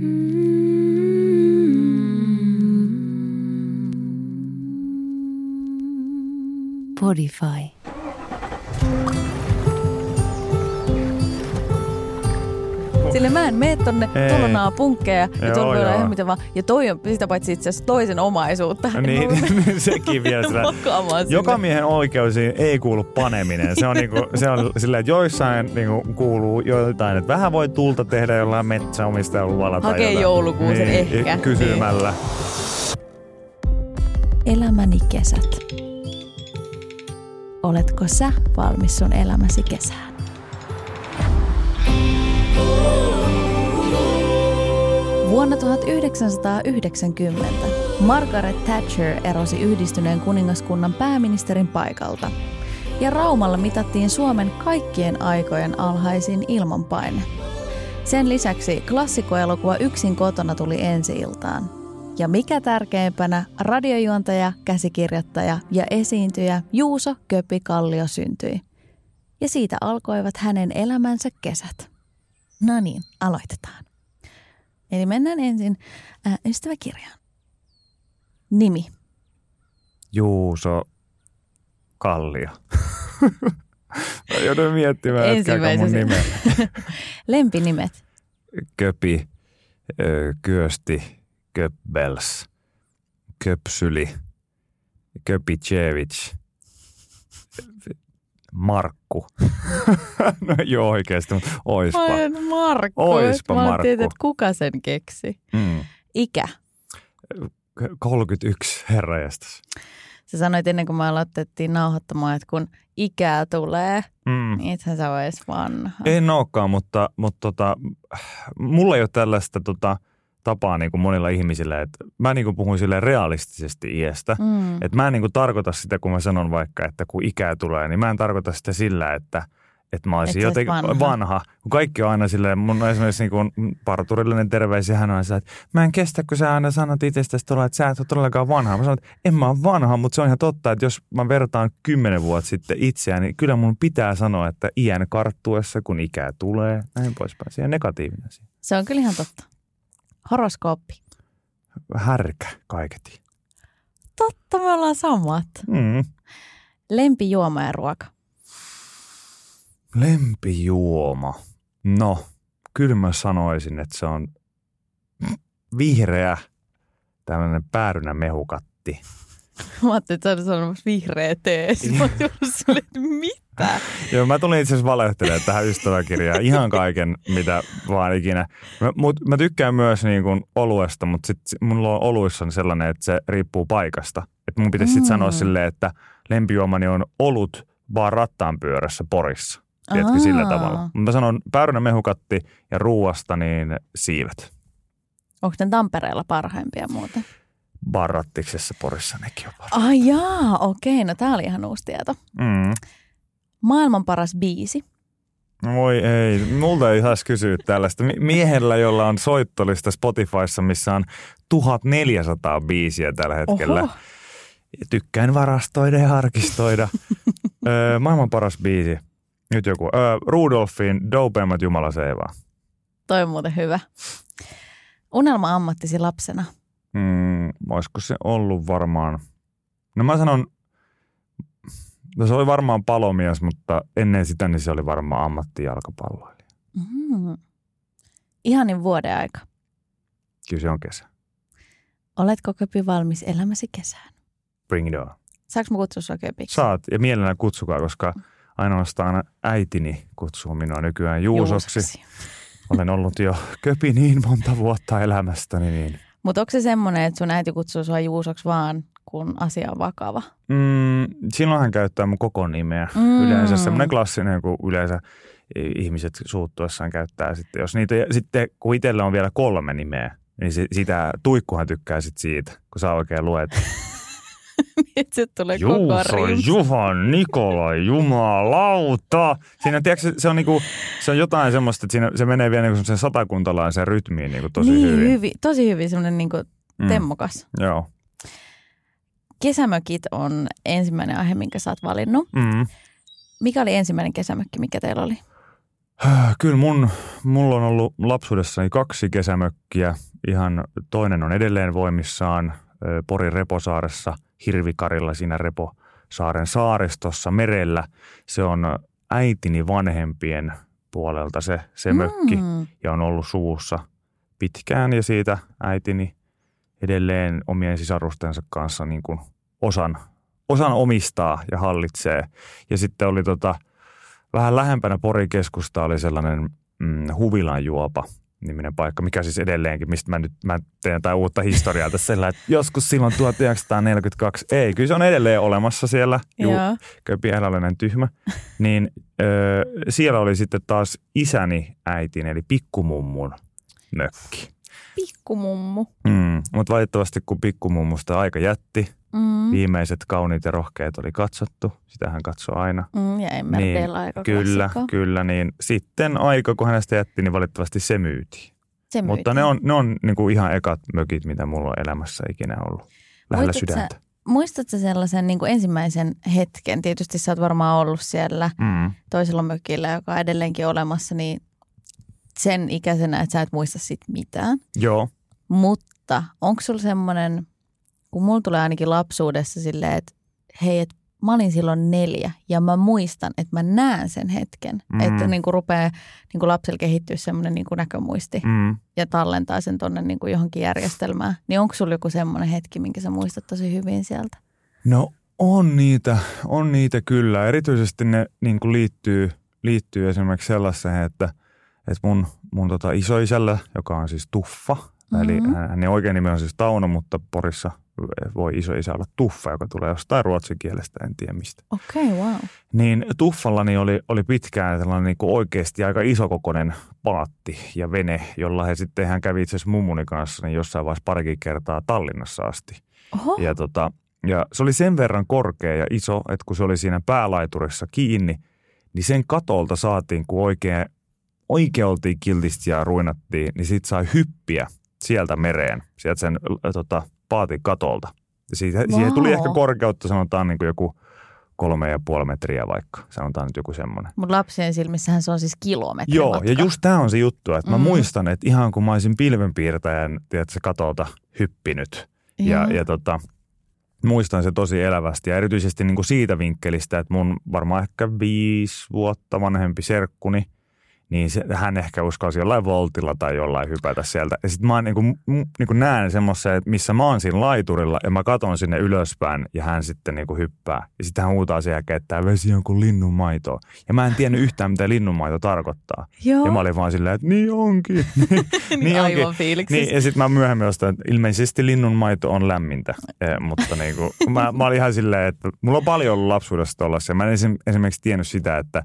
Mm. Spotify. Sille mä en mene tonne, tuolla naa punkkeja ja tuolla voi olla ihan mitä vaan. Ja toi on sitä paitsi itse asiassa toisen omaisuutta. Niin, sekin vielä sinne. Joka miehen oikeuksiin ei kuulu paneminen. Se on, niinku, se on silleen, että joissain niinku, kuuluu joitain, että vähän voi tulta tehdä jollain metsäomistajan luvalla. Hakee jotain. joulukuusen ehkä. Kysymällä. Elämäni kesät. Oletko sä valmis sun elämäsi kesään? Vuonna 1990 Margaret Thatcher erosi yhdistyneen kuningaskunnan pääministerin paikalta. Ja Raumalla mitattiin Suomen kaikkien aikojen alhaisin ilmanpaine. Sen lisäksi klassikkoelokuva Yksin kotona tuli ensi-iltaan. Ja mikä tärkeimpänä, radiojuontaja, käsikirjoittaja ja esiintyjä Juuso Köpi Kallio syntyi. Ja siitä alkoivat hänen elämänsä kesät. No niin, aloitetaan. Eli mennään ensin äh, ystäväkirjaan. Nimi. Juuso Kallio. Mä joudun miettimään hetkeäkö mun nimeä. Lempinimet. Köpi, ö, Kyösti, Köppels, Köpsyli, Köpicevic, Markku. no joo oikeasti, mutta oispa. Ai, Markku. Oispa Mä Markku. että kuka sen keksi. Mm. Ikä. 31 herrajastas. Sä sanoit ennen kuin me aloitettiin nauhoittamaan, että kun ikää tulee, Mm. niin ethän sä ole edes vanha. En olekaan, mutta, mutta tota, mulla ei ole tällaista tota, tapaa niin kuin monilla ihmisillä, että mä niin kuin puhun sille realistisesti iästä. Mm. Et mä en niin kuin tarkoita sitä, kun mä sanon vaikka, että kun ikää tulee, niin mä en tarkoita sitä sillä, että, että mä olisin Et jotenkin vanha. vanha. Kun kaikki on aina silleen, mun on esimerkiksi niin kuin parturillinen terveys ja hän on sillä, että mä en kestä, kun sä aina sanot itsestäsi tuolla, että sä et ole todellakaan vanha. Mä sanon, että en mä ole vanha, mutta se on ihan totta, että jos mä vertaan kymmenen vuotta sitten itseään, niin kyllä mun pitää sanoa, että iän karttuessa, kun ikää tulee, näin poispäin. Se on negatiivinen asia. Se on kyllä ihan totta. Horoskooppi. Härkä kaiketi. Totta, me ollaan samat. Mm. Lempijuoma ja ruoka. Lempijuoma. No, kyllä mä sanoisin, että se on vihreä tämmöinen päärynä mehukatti. Mä ajattelin, että sä olisit vihreä tee. Mä olin silleen, mitä? Joo, mä tulin itse asiassa valehtelemaan tähän ystäväkirjaan ihan kaiken, mitä vaan ikinä. Mä, mut, mä tykkään myös niin kuin oluesta, mutta sit mulla on oluissa on sellainen, että se riippuu paikasta. Että mun pitäisi sitten Mm. sanoa silleen, että lempijuomani on olut vaan rattaan pyörässä Porissa. Tiedätkö sillä Aa. tavalla. Mutta mä sanon päärynä mehukatti ja ruuasta niin siivet. Onko ne Tampereella parhaimpia muuten? Barrattiksessa Porissa nekin on parhaat. Ai jaa, okei. No tää oli ihan uusi tieto. Mm. Maailman paras biisi. Voi ei, multa ei saisi kysyä tällaista. Mi- Miehellä, jolla on soittolista Spotifyssa, missä on 1400 biisiä tällä hetkellä. Oho. Tykkään varastoida ja arkistoida. öö, maailman paras biisi. Nyt joku. Öö, Rudolfin Dopeimmat Jumala seivaa. Toi on muuten hyvä. Unelma-ammattisi lapsena. Mm, olisiko se ollut varmaan... No mä sanon, no se oli varmaan palomies, mutta ennen sitä niin se oli varmaan ammattijalkapalloilija. Mm. Ihanin vuoden aika. Kyllä se on kesä. Oletko Köpi valmis elämäsi kesään? Bring it on. Saanko mä kutsua sua Köpiksi? Saat ja mielellään kutsukaa, koska ainoastaan äitini kutsuu minua nykyään Juusoksi. Olen ollut jo köpi niin monta vuotta elämästäni. Niin. Mutta onko se semmoinen, että sun äiti kutsuu sua Juusoksi vaan, kun asia on vakava? Mm, silloin hän käyttää mun koko nimeä. Mm. Yleensä semmoinen klassinen, kun yleensä ihmiset suuttuessaan käyttää sitten. Jos niitä, sitten kun itsellä on vielä kolme nimeä, niin se, sitä tuikkuhan tykkää sit siitä, kun saa oikein luet. Että se tulee koko Juuso, rimsa. Juhan, Nikola, jumalauta. Siinä, tiedätkö, se on, niinku, se on jotain semmoista, että siinä, se menee vielä niinku sen satakuntalaisen rytmiin niinku tosi niin, hyvin. hyvin. Tosi hyvin semmoinen niinku Mm, temmokas. Joo. Kesämökit on ensimmäinen aihe, minkä sä oot valinnut. Mm. Mikä oli ensimmäinen kesämökki, mikä teillä oli? Kyllä mun, mulla on ollut lapsuudessani kaksi kesämökkiä. Ihan toinen on edelleen voimissaan Porin Reposaaressa, Hirvikarilla siinä Reposaaren saaristossa merellä. Se on äitini vanhempien puolelta se, se mökki Mm. ja on ollut suvussa pitkään ja siitä äitini edelleen omien sisarustensa kanssa niin kuin osan, osan omistaa ja hallitsee. Ja sitten oli tota, vähän lähempänä Porin keskusta oli sellainen mm, Huvilan juopa niminen paikka, mikä siis edelleenkin, mistä mä nyt mä teen jotain uutta historiaa tässä sillä, että joskus silloin 1942, ei, kyllä se on edelleen olemassa siellä, juu, Joo. köpi eläläinen tyhmä, niin ö, siellä oli sitten taas isäni äitin, eli pikkumummun mökki. Pikkumummu. Mm, mutta valitettavasti kun pikkumummusta aika jätti, Mm. viimeiset kauniit ja rohkeat oli katsottu, sitähän katsoo aina. Mm, ja Emmerdale aika Kyllä, klassikko. kyllä, niin sitten aika, kun hänestä jätti, niin valitettavasti se myytiin. Se Mutta ne on, ne on niin kuin ihan ekat mökit, mitä mulla on elämässä ikinä ollut lähellä sä- sydäntä. Muistatko sellaisen niin kuin ensimmäisen hetken? Tietysti sä oot varmaan ollut siellä Mm. toisella mökillä, joka on edelleenkin olemassa, niin sen ikäisenä, että sä et muista sit mitään. Joo, Mutta onko sulla semmoinen, kun mulla tulee ainakin lapsuudessa silleen, että hei, että mä olin silloin neljä ja mä muistan, että mä näen sen hetken. Mm. Mm. Että niin kuin rupeaa niin kuin lapsella kehittyä semmoinen niin kuin näkömuisti mm. ja tallentaa sen tonne niin kuin johonkin järjestelmään. Niin onko sulla joku semmoinen hetki, minkä sä muistat tosi hyvin sieltä? No on niitä, on niitä kyllä. Erityisesti ne niin kuin liittyy, liittyy esimerkiksi sellaiseen, että, että mun, mun tota isoisällä, joka on siis Tuffa, mm-hmm. eli hän- hänen oikein nimi on siis Tauno, mutta Porissa voi isoisä olla Tuffa, joka tulee jostain ruotsin kielestä, en tiedä mistä. Okei, okay, wow. Niin Tuffallani oli, oli pitkään sellainen niin kuin oikeasti aika isokokoinen paatti ja vene, jolla he sitten hän kävi itse asiassa mummuni kanssa niin jossain vaiheessa parikin kertaa Tallinnassa asti. Oho, Ja, tota, ja se oli sen verran korkea ja iso, että kun se oli siinä päälaiturissa kiinni, niin sen katolta saatiin, kun oikein, oikein oltiin kiltisti ja ruinattiin, niin siitä sai hyppiä sieltä mereen, sieltä sen äh, tota, paatin katolta. Ja siitä, wow. siihen tuli ehkä korkeutta, sanotaan niin kuin joku kolme ja puoli metriä vaikka, sanotaan nyt joku semmoinen. mun lapsien silmissähän se on siis kilometri Joo, matka. ja just tämä on se juttu, että mä Mm. muistan, että ihan kun mä olisin pilvenpiirtäjän, tiedätkö, katolta hyppinyt, ja, Joo. ja tota, muistan se tosi elävästi ja erityisesti niin kuin siitä vinkkelistä, että mun varmaan ehkä viisi vuotta vanhempi serkkuni, niin se, hän ehkä uskalsi jollain voltilla tai jollain hypätä sieltä. Ja sitten mä niin kuin, niin kuin näen semmoisen, että missä mä oon siinä laiturilla ja mä katon sinne ylöspäin ja hän sitten niin kuin hyppää. Ja sitten hän huutaa sen jälkeen, että tämä vesi on kuin linnunmaito. Ja mä en tiennyt yhtään, mitä linnunmaito tarkoittaa. Joo. Ja mä olin vaan silleen, että niin onkin. niin, onkin. aivan fiiliksissä. Niin, ja sitten mä myöhemmin ostan, että ilmeisesti linnun maito on lämmintä. Eh, mutta niin kuin, mä, mä olin ihan silleen, että mulla on paljon ollut lapsuudessa tollasia. Mä en esim, esimerkiksi tiennyt sitä, että,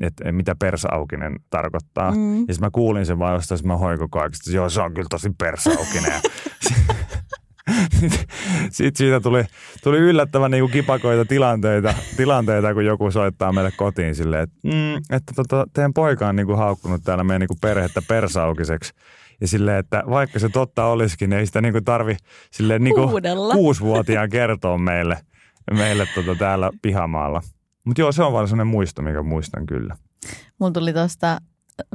että mitä persaaukinen tarkoittaa. Mm. Ja sitten mä kuulin sen vaan jostain, mä hoin koko ajan, että joo, se on kyllä tosi persaaukinen. Sitten siitä tuli, tuli yllättävän niin kuin kipakoita tilanteita, tilanteita, kun joku soittaa meille kotiin silleen, että, mm, että tota, teidän poika on niin kuin haukkunut täällä meidän niin kuin perhettä persaukiseksi. Ja silleen, että vaikka se totta olisikin, niin ei sitä niin kuin tarvi silleen niin kuin kuusivuotiaan kertoa meille, meille tota täällä pihamaalla. Mutta joo, se on vaan sellainen muisto, mikä muistan kyllä. Mun tuli tuosta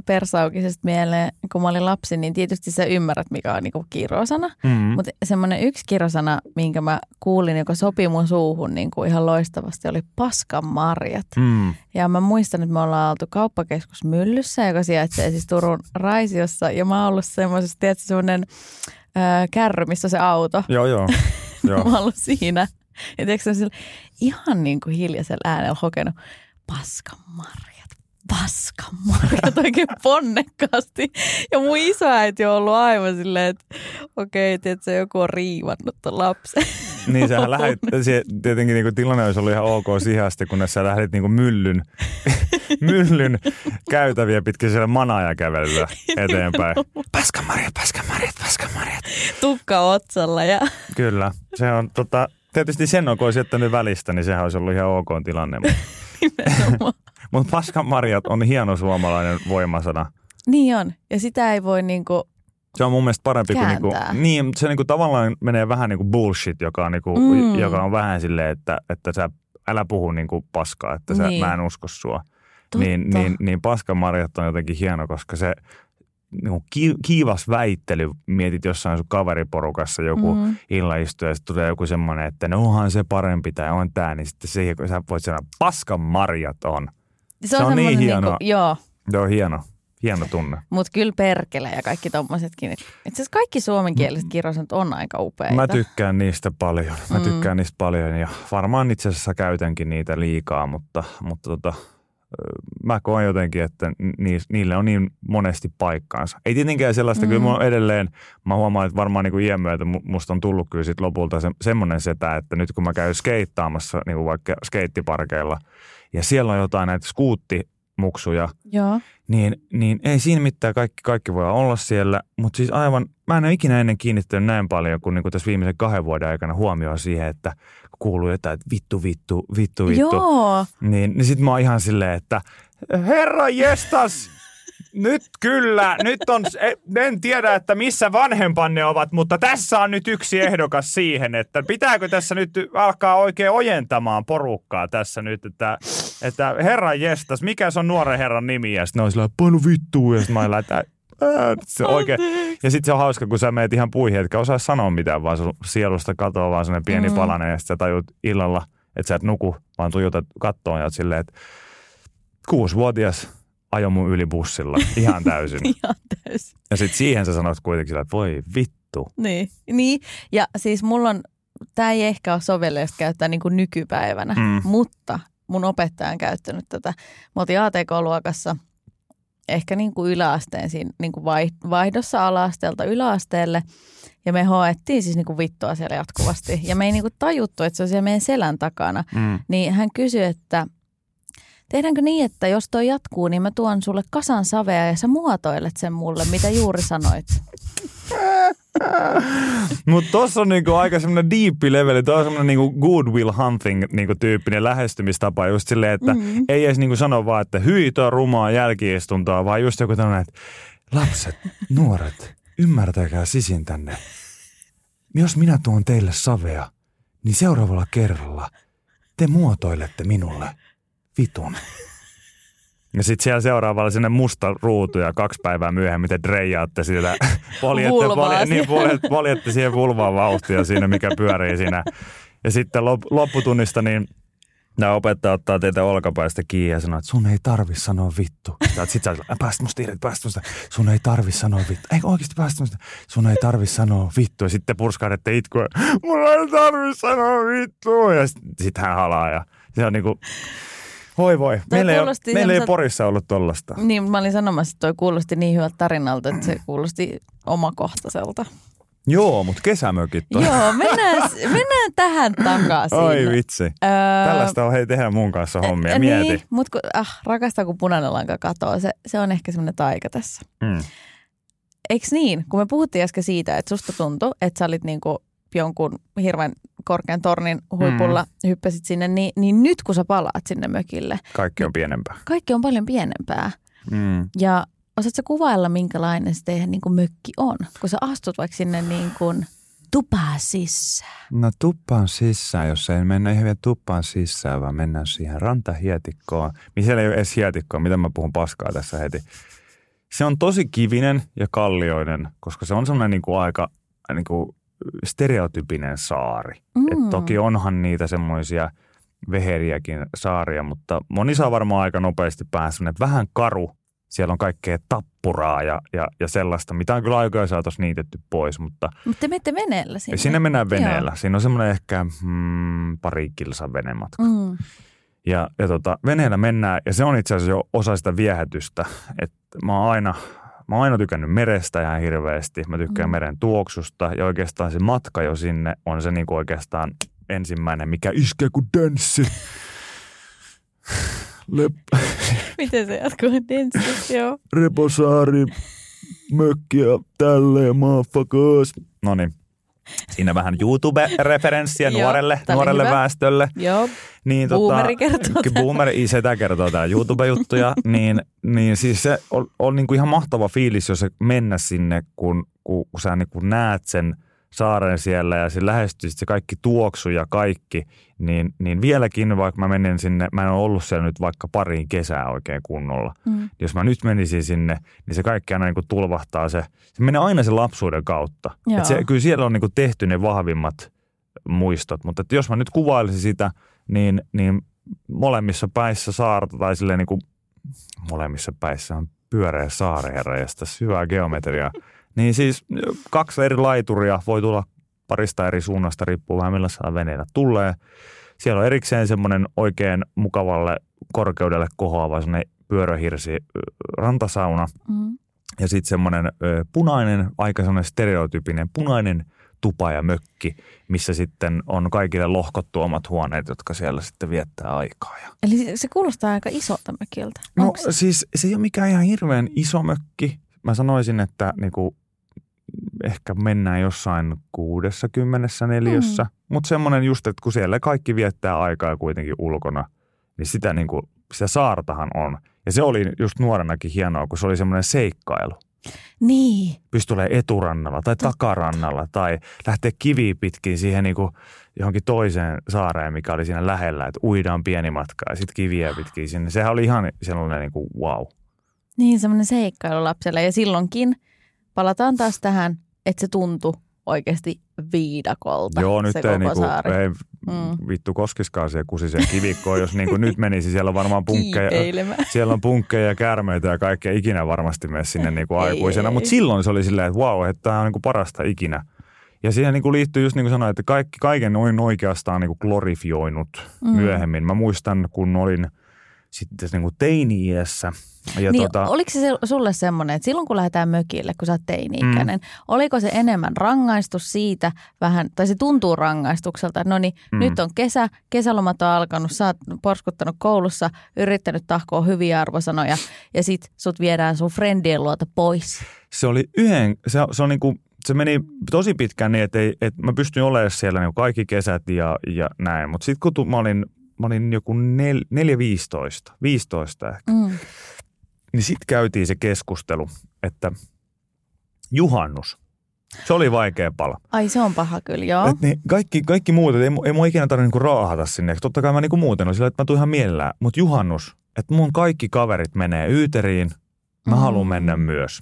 persaukisesta mieleen, kun mä olin lapsi, niin tietysti sä ymmärrät, mikä on niinku kirosana. Mm. Mutta semmoinen yksi kirosana, minkä mä kuulin, joka sopi mun suuhun niin kuin ihan loistavasti, oli paskanmarjat. Mm. Ja mä muistan, että me ollaan oltu kauppakeskus Myllyssä, joka sijaitsee siis Turun Raisiossa. Ja mä oon ollut semmoisessa, tiedätkö, semmoinen kärry, missä on se auto. Joo, joo. joo. Mä oon ollut siinä. Ja tiedätkö, sillä ihan niin kuin hiljaisella äänellä hokenut, paskanmarjat, paskanmarjat oikein ponnekkaasti. Ja mun isoäiti on ollut aivan silleen, että okei, okay, tiedätkö, joku on riivannut ton lapsen. Niin sähän lähdit, se, tietenkin niin kuin tilanne olisi ollut ihan ok siihen asti, kunnes sä lähdit niin kuin myllyn, myllyn käytäviä pitkin siellä manaaja kävelyä eteenpäin. Paskamarjat, paskamarjat, paskamarjat. Tukka otsalla ja Kyllä, se on tota, tietysti sen on, kun olisi jättänyt välistä, niin sehän olisi ollut ihan ok tilanne. Mutta paskamarjat on hieno suomalainen voimasana. Niin on. Ja sitä ei voi niinku, Se on mun mielestä parempi kuin, niinku, niin, se niinku tavallaan menee vähän niin kuin bullshit, joka on, niinku, Mm. joka on vähän silleen, että, että sä älä puhu niinku paskaa, että sä, Niin. mä en usko sua. niin, niin, niin paskamarjat on jotenkin hieno, koska se niin ki, kiivas väittely, mietit jossain sun kaveriporukassa joku mm. istu ja sitten tulee joku semmoinen, että no onhan se parempi tai on tämä, niin sitten siihen, kun sä voit sanoa, paskan marjat on. Se on, se on niin hienoa. Niinku, joo. Se on hieno. Hieno tunne. Mutta kyllä perkele ja kaikki tommosetkin. Itse asiassa kaikki suomenkieliset kirjoiset on aika upeita. Mä tykkään niistä paljon. Mä mm. tykkään mm. niistä paljon ja varmaan itse asiassa käytänkin niitä liikaa, mutta, mutta tota, mä koen jotenkin, että niille on niin monesti paikkaansa. Ei tietenkään sellaista, mm. kyllä mä edelleen, mä huomaan, että varmaan niin kuin iän myötä musta on tullut kyllä sit lopulta se, semmoinen setä, että nyt kun mä käyn skeittaamassa niin kuin vaikka skeittiparkeilla ja siellä on jotain näitä skuutti muksuja, Joo. Niin, niin ei siinä mitään, kaikki, kaikki voi olla siellä, mutta siis aivan, mä en ole ikinä ennen kiinnittänyt näin paljon kuin, niin kuin tässä viimeisen kahden vuoden aikana huomioon siihen, että kuuluu jotain, että vittu, vittu, vittu, vittu. Joo. Niin, niin sit mä oon ihan silleen, että herra jestas, nyt kyllä, nyt on, en tiedä, että missä vanhempanne ovat, mutta tässä on nyt yksi ehdokas siihen, että pitääkö tässä nyt alkaa oikein ojentamaan porukkaa tässä nyt, että, että herra jestas, mikä se on nuoren herran nimi? Ja sitten on sillä painu vittuun, ja sitten mä että se oikein. Ja sitten se on hauska, kun sä meet ihan puihin, etkä osaa sanoa mitään, vaan sun sielusta katoaa vaan sellainen pieni mm. palanen, ja sitten sä tajut illalla, että sä et nuku, vaan tuijotat kattoon ja silleen, että kuusivuotias ajo mun yli bussilla ihan täysin. ihan täysin. Ja sitten siihen sä sanoit kuitenkin sillä, että voi vittu. Niin, niin. ja siis mulla on, tämä ei ehkä ole sovellista käyttää niin kuin nykypäivänä, mm. mutta mun opettaja on käyttänyt tätä. Me oltiin ATK-luokassa ehkä niin kuin yläasteen siinä niin kuin vaihdossa ala-asteelta yläasteelle. Ja me hoettiin siis niin kuin vittua siellä jatkuvasti. Ja me ei niin kuin tajuttu, että se on siellä meidän selän takana. Mm. Niin hän kysyi, että Tehdäänkö niin, että jos toi jatkuu, niin mä tuon sulle kasan savea ja sä muotoilet sen mulle, mitä juuri sanoit? Mutta tuossa on niinku aika semmoinen deep leveli, tuo on semmoinen niinku goodwill hunting niinku tyyppinen lähestymistapa just silleen, että mm-hmm. ei edes niinku sano vaan, että hyi tuo rumaa jälkiistuntoa, vaan just joku tämmöinen, että lapset, nuoret, ymmärtäkää sisin tänne. Jos minä tuon teille savea, niin seuraavalla kerralla te muotoilette minulle – vitun. Ja sitten siellä seuraavalla sinne musta ruutu ja kaksi päivää myöhemmin te dreijaatte sitä, poljette, polje, niin, poljette, poljette siihen vulvaan vauhtia siinä, mikä pyörii siinä. Ja sitten lop, lopputunnista niin Nämä opettaja ottaa teitä olkapäistä kiinni ja sanoo, että sun ei tarvi sanoa vittu. Sitten sä päästä musta irti, päästä musta. Sun ei tarvi sanoa vittu. Eikö oikeasti päästä musta? Sun ei tarvi sanoa vittu. Ja sitten purskahdette itkua. Mulla ei tarvi sanoa vittu. Ja sitten sit hän halaa. Ja se on niinku, voi voi. Meillä ei, ole, meillä ei Porissa ollut tollasta. Niin, mä olin sanomassa, että toi kuulosti niin hyvältä tarinalta, että se kuulosti omakohtaiselta. Joo, mutta kesämökit on. Joo, mennään, mennään tähän takaisin. Oi vitsi. Öö, Tällaista on hei tehdä mun kanssa hommia, niin, mieti. Niin, mutta ah, rakastaa kun punainen lanka katoaa, se, se on ehkä semmoinen taika tässä. Mm. Eikö niin, kun me puhuttiin äsken siitä, että susta tuntui, että sä olit niinku jonkun hirveän korkean tornin huipulla mm. hyppäsit sinne, niin, niin nyt kun sä palaat sinne mökille. Kaikki on pienempää. Kaikki on paljon pienempää. Mm. Ja osaatko kuvailla, minkälainen se teidän niin kuin mökki on, kun sä astut vaikka sinne niin kuin tupaan sisään? No tuppaan sisään, jos ei mennä ihan vielä tuppaan sisään, vaan mennään siihen rantahietikkoon. Siellä ei ole edes hietikkoa, mitä mä puhun paskaa tässä heti. Se on tosi kivinen ja kallioinen, koska se on semmoinen niin kuin aika niin kuin stereotypinen saari. Mm. Et toki onhan niitä semmoisia veheriäkin saaria, mutta moni saa varmaan aika nopeasti päästä vähän karu. Siellä on kaikkea tappuraa ja, ja, ja sellaista, mitä on kyllä aikoja saatossa niitetty pois. Mutta, mutta te menette veneellä sinne? Sinne mennään veneellä. Joo. Siinä on semmoinen ehkä mm, pari kilsan venematka. Mm. Ja, ja tota, veneellä mennään, ja se on itse asiassa jo osa sitä viehätystä. Että mä oon aina Mä oon aina tykännyt merestä ihan hirveästi. Mä tykkään mm. meren tuoksusta ja oikeastaan se matka jo sinne on se niinku oikeastaan ensimmäinen, mikä iskee kuin denssi. Lep- Miten se jatkuu? Denssi, joo. Reposaari, mökkiä, tälleen, motherfuckers. No niin. Siinä vähän YouTube-referenssiä nuorelle, nuorelle väestölle. Joo. Niin, tota, boomeri kertoo Boomeri, setä kertoo täällä YouTube-juttuja. niin, niin siis se on, on niin kuin ihan mahtava fiilis, jos se mennä sinne, kun, kun, kun sä niin kuin näet sen saaren siellä ja se lähestyi se kaikki tuoksu ja kaikki, niin, niin vieläkin vaikka mä menen sinne, mä en ole ollut siellä nyt vaikka pariin kesää oikein kunnolla. Mm. Jos mä nyt menisin sinne, niin se kaikki aina niin kuin tulvahtaa se, se menee aina sen lapsuuden kautta. Et se, kyllä siellä on niin kuin tehty ne vahvimmat muistot, mutta että jos mä nyt kuvailisin sitä, niin, niin molemmissa päissä saarta tai silleen niin kuin molemmissa päissä on pyöreä saariherra ja hyvää geometriaa. Niin siis kaksi eri laituria voi tulla parista eri suunnasta, riippuu vähän millaisella veneellä tulee. Siellä on erikseen semmoinen oikein mukavalle korkeudelle kohoava semmoinen pyörähirsi rantasauna. Mm. Ja sitten semmoinen punainen, aika semmoinen stereotypinen punainen tupa ja mökki, missä sitten on kaikille lohkottu omat huoneet, jotka siellä sitten viettää aikaa. Ja... Eli se kuulostaa aika isolta mökiltä. No se? siis se ei ole mikään ihan hirveän iso mökki. Mä sanoisin, että niinku ehkä mennään jossain 60 neliössä, mm. mutta semmoinen just, että kun siellä kaikki viettää aikaa kuitenkin ulkona, niin sitä, niin kuin, sitä saartahan on. Ja se oli just nuorenakin hienoa, kun se oli semmoinen seikkailu. Niin. Pystyy olemaan eturannalla tai takarannalla tai lähteä kivi pitkin siihen niin kuin johonkin toiseen saareen, mikä oli siinä lähellä, että uidaan pieni matka ja sitten kiviä pitkin sinne. Sehän oli ihan sellainen niin kuin wow. Niin, semmoinen seikkailu lapselle ja silloinkin – palataan taas tähän, että se tuntui oikeasti viidakolta Joo, nyt se ei, niinku, ei mm. vittu koskiskaan siihen kusiseen kivikkoon, jos niinku nyt menisi. Siellä on varmaan punkkeja, siellä on punkkeja ja käärmeitä ja kaikkea ikinä varmasti mene sinne niinku aikuisena. Mutta silloin se oli silleen, että wow, että tämä on niinku parasta ikinä. Ja siihen niinku liittyy just niin kuin sanoin, että kaikki, kaiken on oikeastaan niinku glorifioinut mm. myöhemmin. Mä muistan, kun olin sitten niinku teini-iässä – ja niin, tota... Oliko se sulle semmoinen, että silloin kun lähdetään mökille, kun sä oot teini-ikäinen, mm. oliko se enemmän rangaistus siitä vähän, tai se tuntuu rangaistukselta, että no niin, mm. nyt on kesä, kesälomat on alkanut, sä oot porskuttanut koulussa, yrittänyt tahkoa hyviä arvosanoja ja sit sut viedään sun friendien luota pois. Se oli yhden, se, se on niin kuin se meni tosi pitkään niin, että, ei, että mä pystyin olemaan siellä niin kaikki kesät ja, ja näin. Mutta sitten kun mä olin, mä olin joku 4-15, 15 ehkä, mm niin sitten käytiin se keskustelu, että juhannus, se oli vaikea pala. Ai se on paha kyllä, joo. Et niin kaikki, kaikki muut, ei, ei mua ikinä tarvitse niinku raahata sinne. Totta kai mä niinku muuten sillä, että mä tuun ihan mielellään. Mutta juhannus, että mun kaikki kaverit menee Yyteriin, mä mm. haluan mennä myös.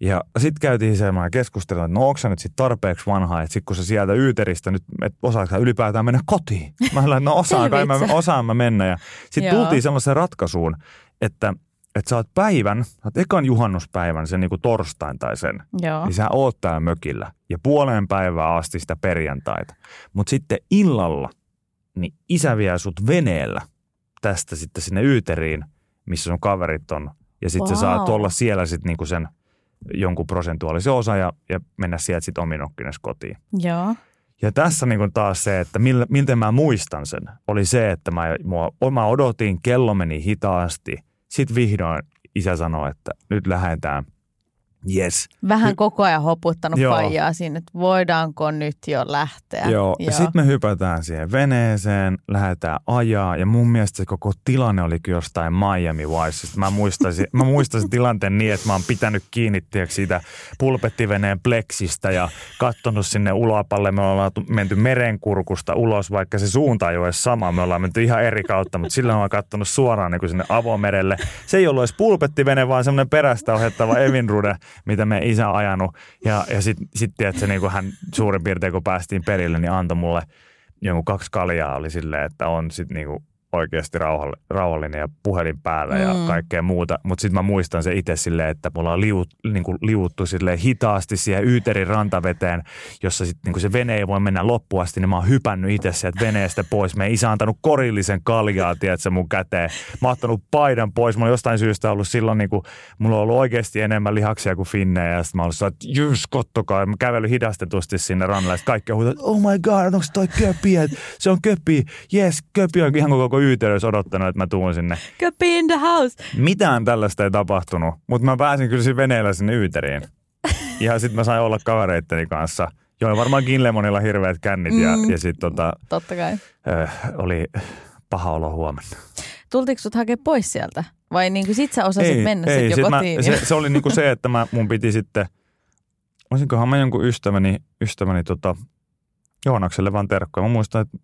Ja sitten käytiin semmoinen keskustelu, että no onko nyt sitten tarpeeksi vanha, että sitten kun sä sieltä Yyteristä nyt, että osaatko ylipäätään mennä kotiin? Mä olen, no osaan kai mä, osaan mä mennä. Ja sitten tultiin semmoiseen ratkaisuun, että – että sä oot päivän, sä oot ekan juhannuspäivän, sen niin kuin torstain tai sen, Joo. niin sä oot täällä mökillä ja puoleen päivää asti sitä perjantaita. Mutta sitten illalla, niin isä vie sut veneellä tästä sitten sinne Yyteriin, missä sun kaverit on. Ja sitten wow. sä saat olla siellä sitten niinku sen jonkun prosentuaalisen osa ja, ja mennä sieltä sitten ominokkines kotiin. Joo. Ja tässä niin kuin taas se, että millä, miten mä muistan sen, oli se, että mä, mua, mä odotin, kello meni hitaasti – sitten vihdoin isä sanoi, että nyt lähdetään – Yes. Vähän koko ajan hoputtanut Joo. faijaa siinä, että voidaanko nyt jo lähteä. Joo, Joo. ja sitten me hypätään siihen veneeseen, lähdetään ajaa ja mun mielestä se koko tilanne oli kyllä jostain Miami Vice. Mä muistaisin, mä muistaisin tilanteen niin, että mä oon pitänyt kiinni tiedätkö, siitä pulpettiveneen pleksistä ja kattonut sinne ulopalle. Me ollaan menty merenkurkusta ulos, vaikka se suunta ei ole sama. Me ollaan menty ihan eri kautta, mutta sillä on kattonut suoraan niin kuin sinne avomerelle. Se ei ollut edes pulpettivene, vaan semmoinen perästä ohjattava Evinrude mitä me isä ajanut. Ja, ja sitten sit, tiedätkö, niin kuin hän suurin piirtein kun päästiin perille, niin antoi mulle jonkun kaksi kaljaa oli silleen, että on sitten niin oikeasti rauhallinen ja puhelin päällä mm. ja kaikkea muuta. Mutta sitten mä muistan se itse silleen, että mulla on liut, niin kuin liuttu silleen hitaasti siihen Yyterin rantaveteen, jossa sitten niin se vene ei voi mennä loppuasti, niin mä oon hypännyt itse sieltä veneestä pois. Me isä antanut korillisen kaljaa, tiedätkö, mun käteen. Mä oon ottanut paidan pois. Mulla on jostain syystä ollut silloin, niin kuin, mulla on ollut oikeasti enemmän lihaksia kuin finnejä. Ja sitten mä oon ollut että jys, kottokaa. Mä kävellyt hidastetusti sinne rannalle. Kaikki on huutanut, oh my god, onko toi köpi? Se on köpi. Yes, köpi on ihan koko yhteydessä odottanut, että mä tuun sinne. Köpi in the house. Mitään tällaista ei tapahtunut, mutta mä pääsin kyllä veneellä sinne Yyteriin. Ja sitten mä sain olla kavereitteni kanssa. Joo, varmaan Kinlemonilla hirveät kännit ja, mm, ja sitten tota, Totta kai. Äh, oli paha olo huomenna. Tultiko sut hakea pois sieltä? Vai niin kuin sit sä osasit ei, mennä ei, sit jo sit kotiin? Mä, se, se, oli niin kuin se, että mä, mun piti sitten olisinkohan mä jonkun ystäväni, ystäväni tota, Joonakselle vaan terkkoja. Mä muistan, että,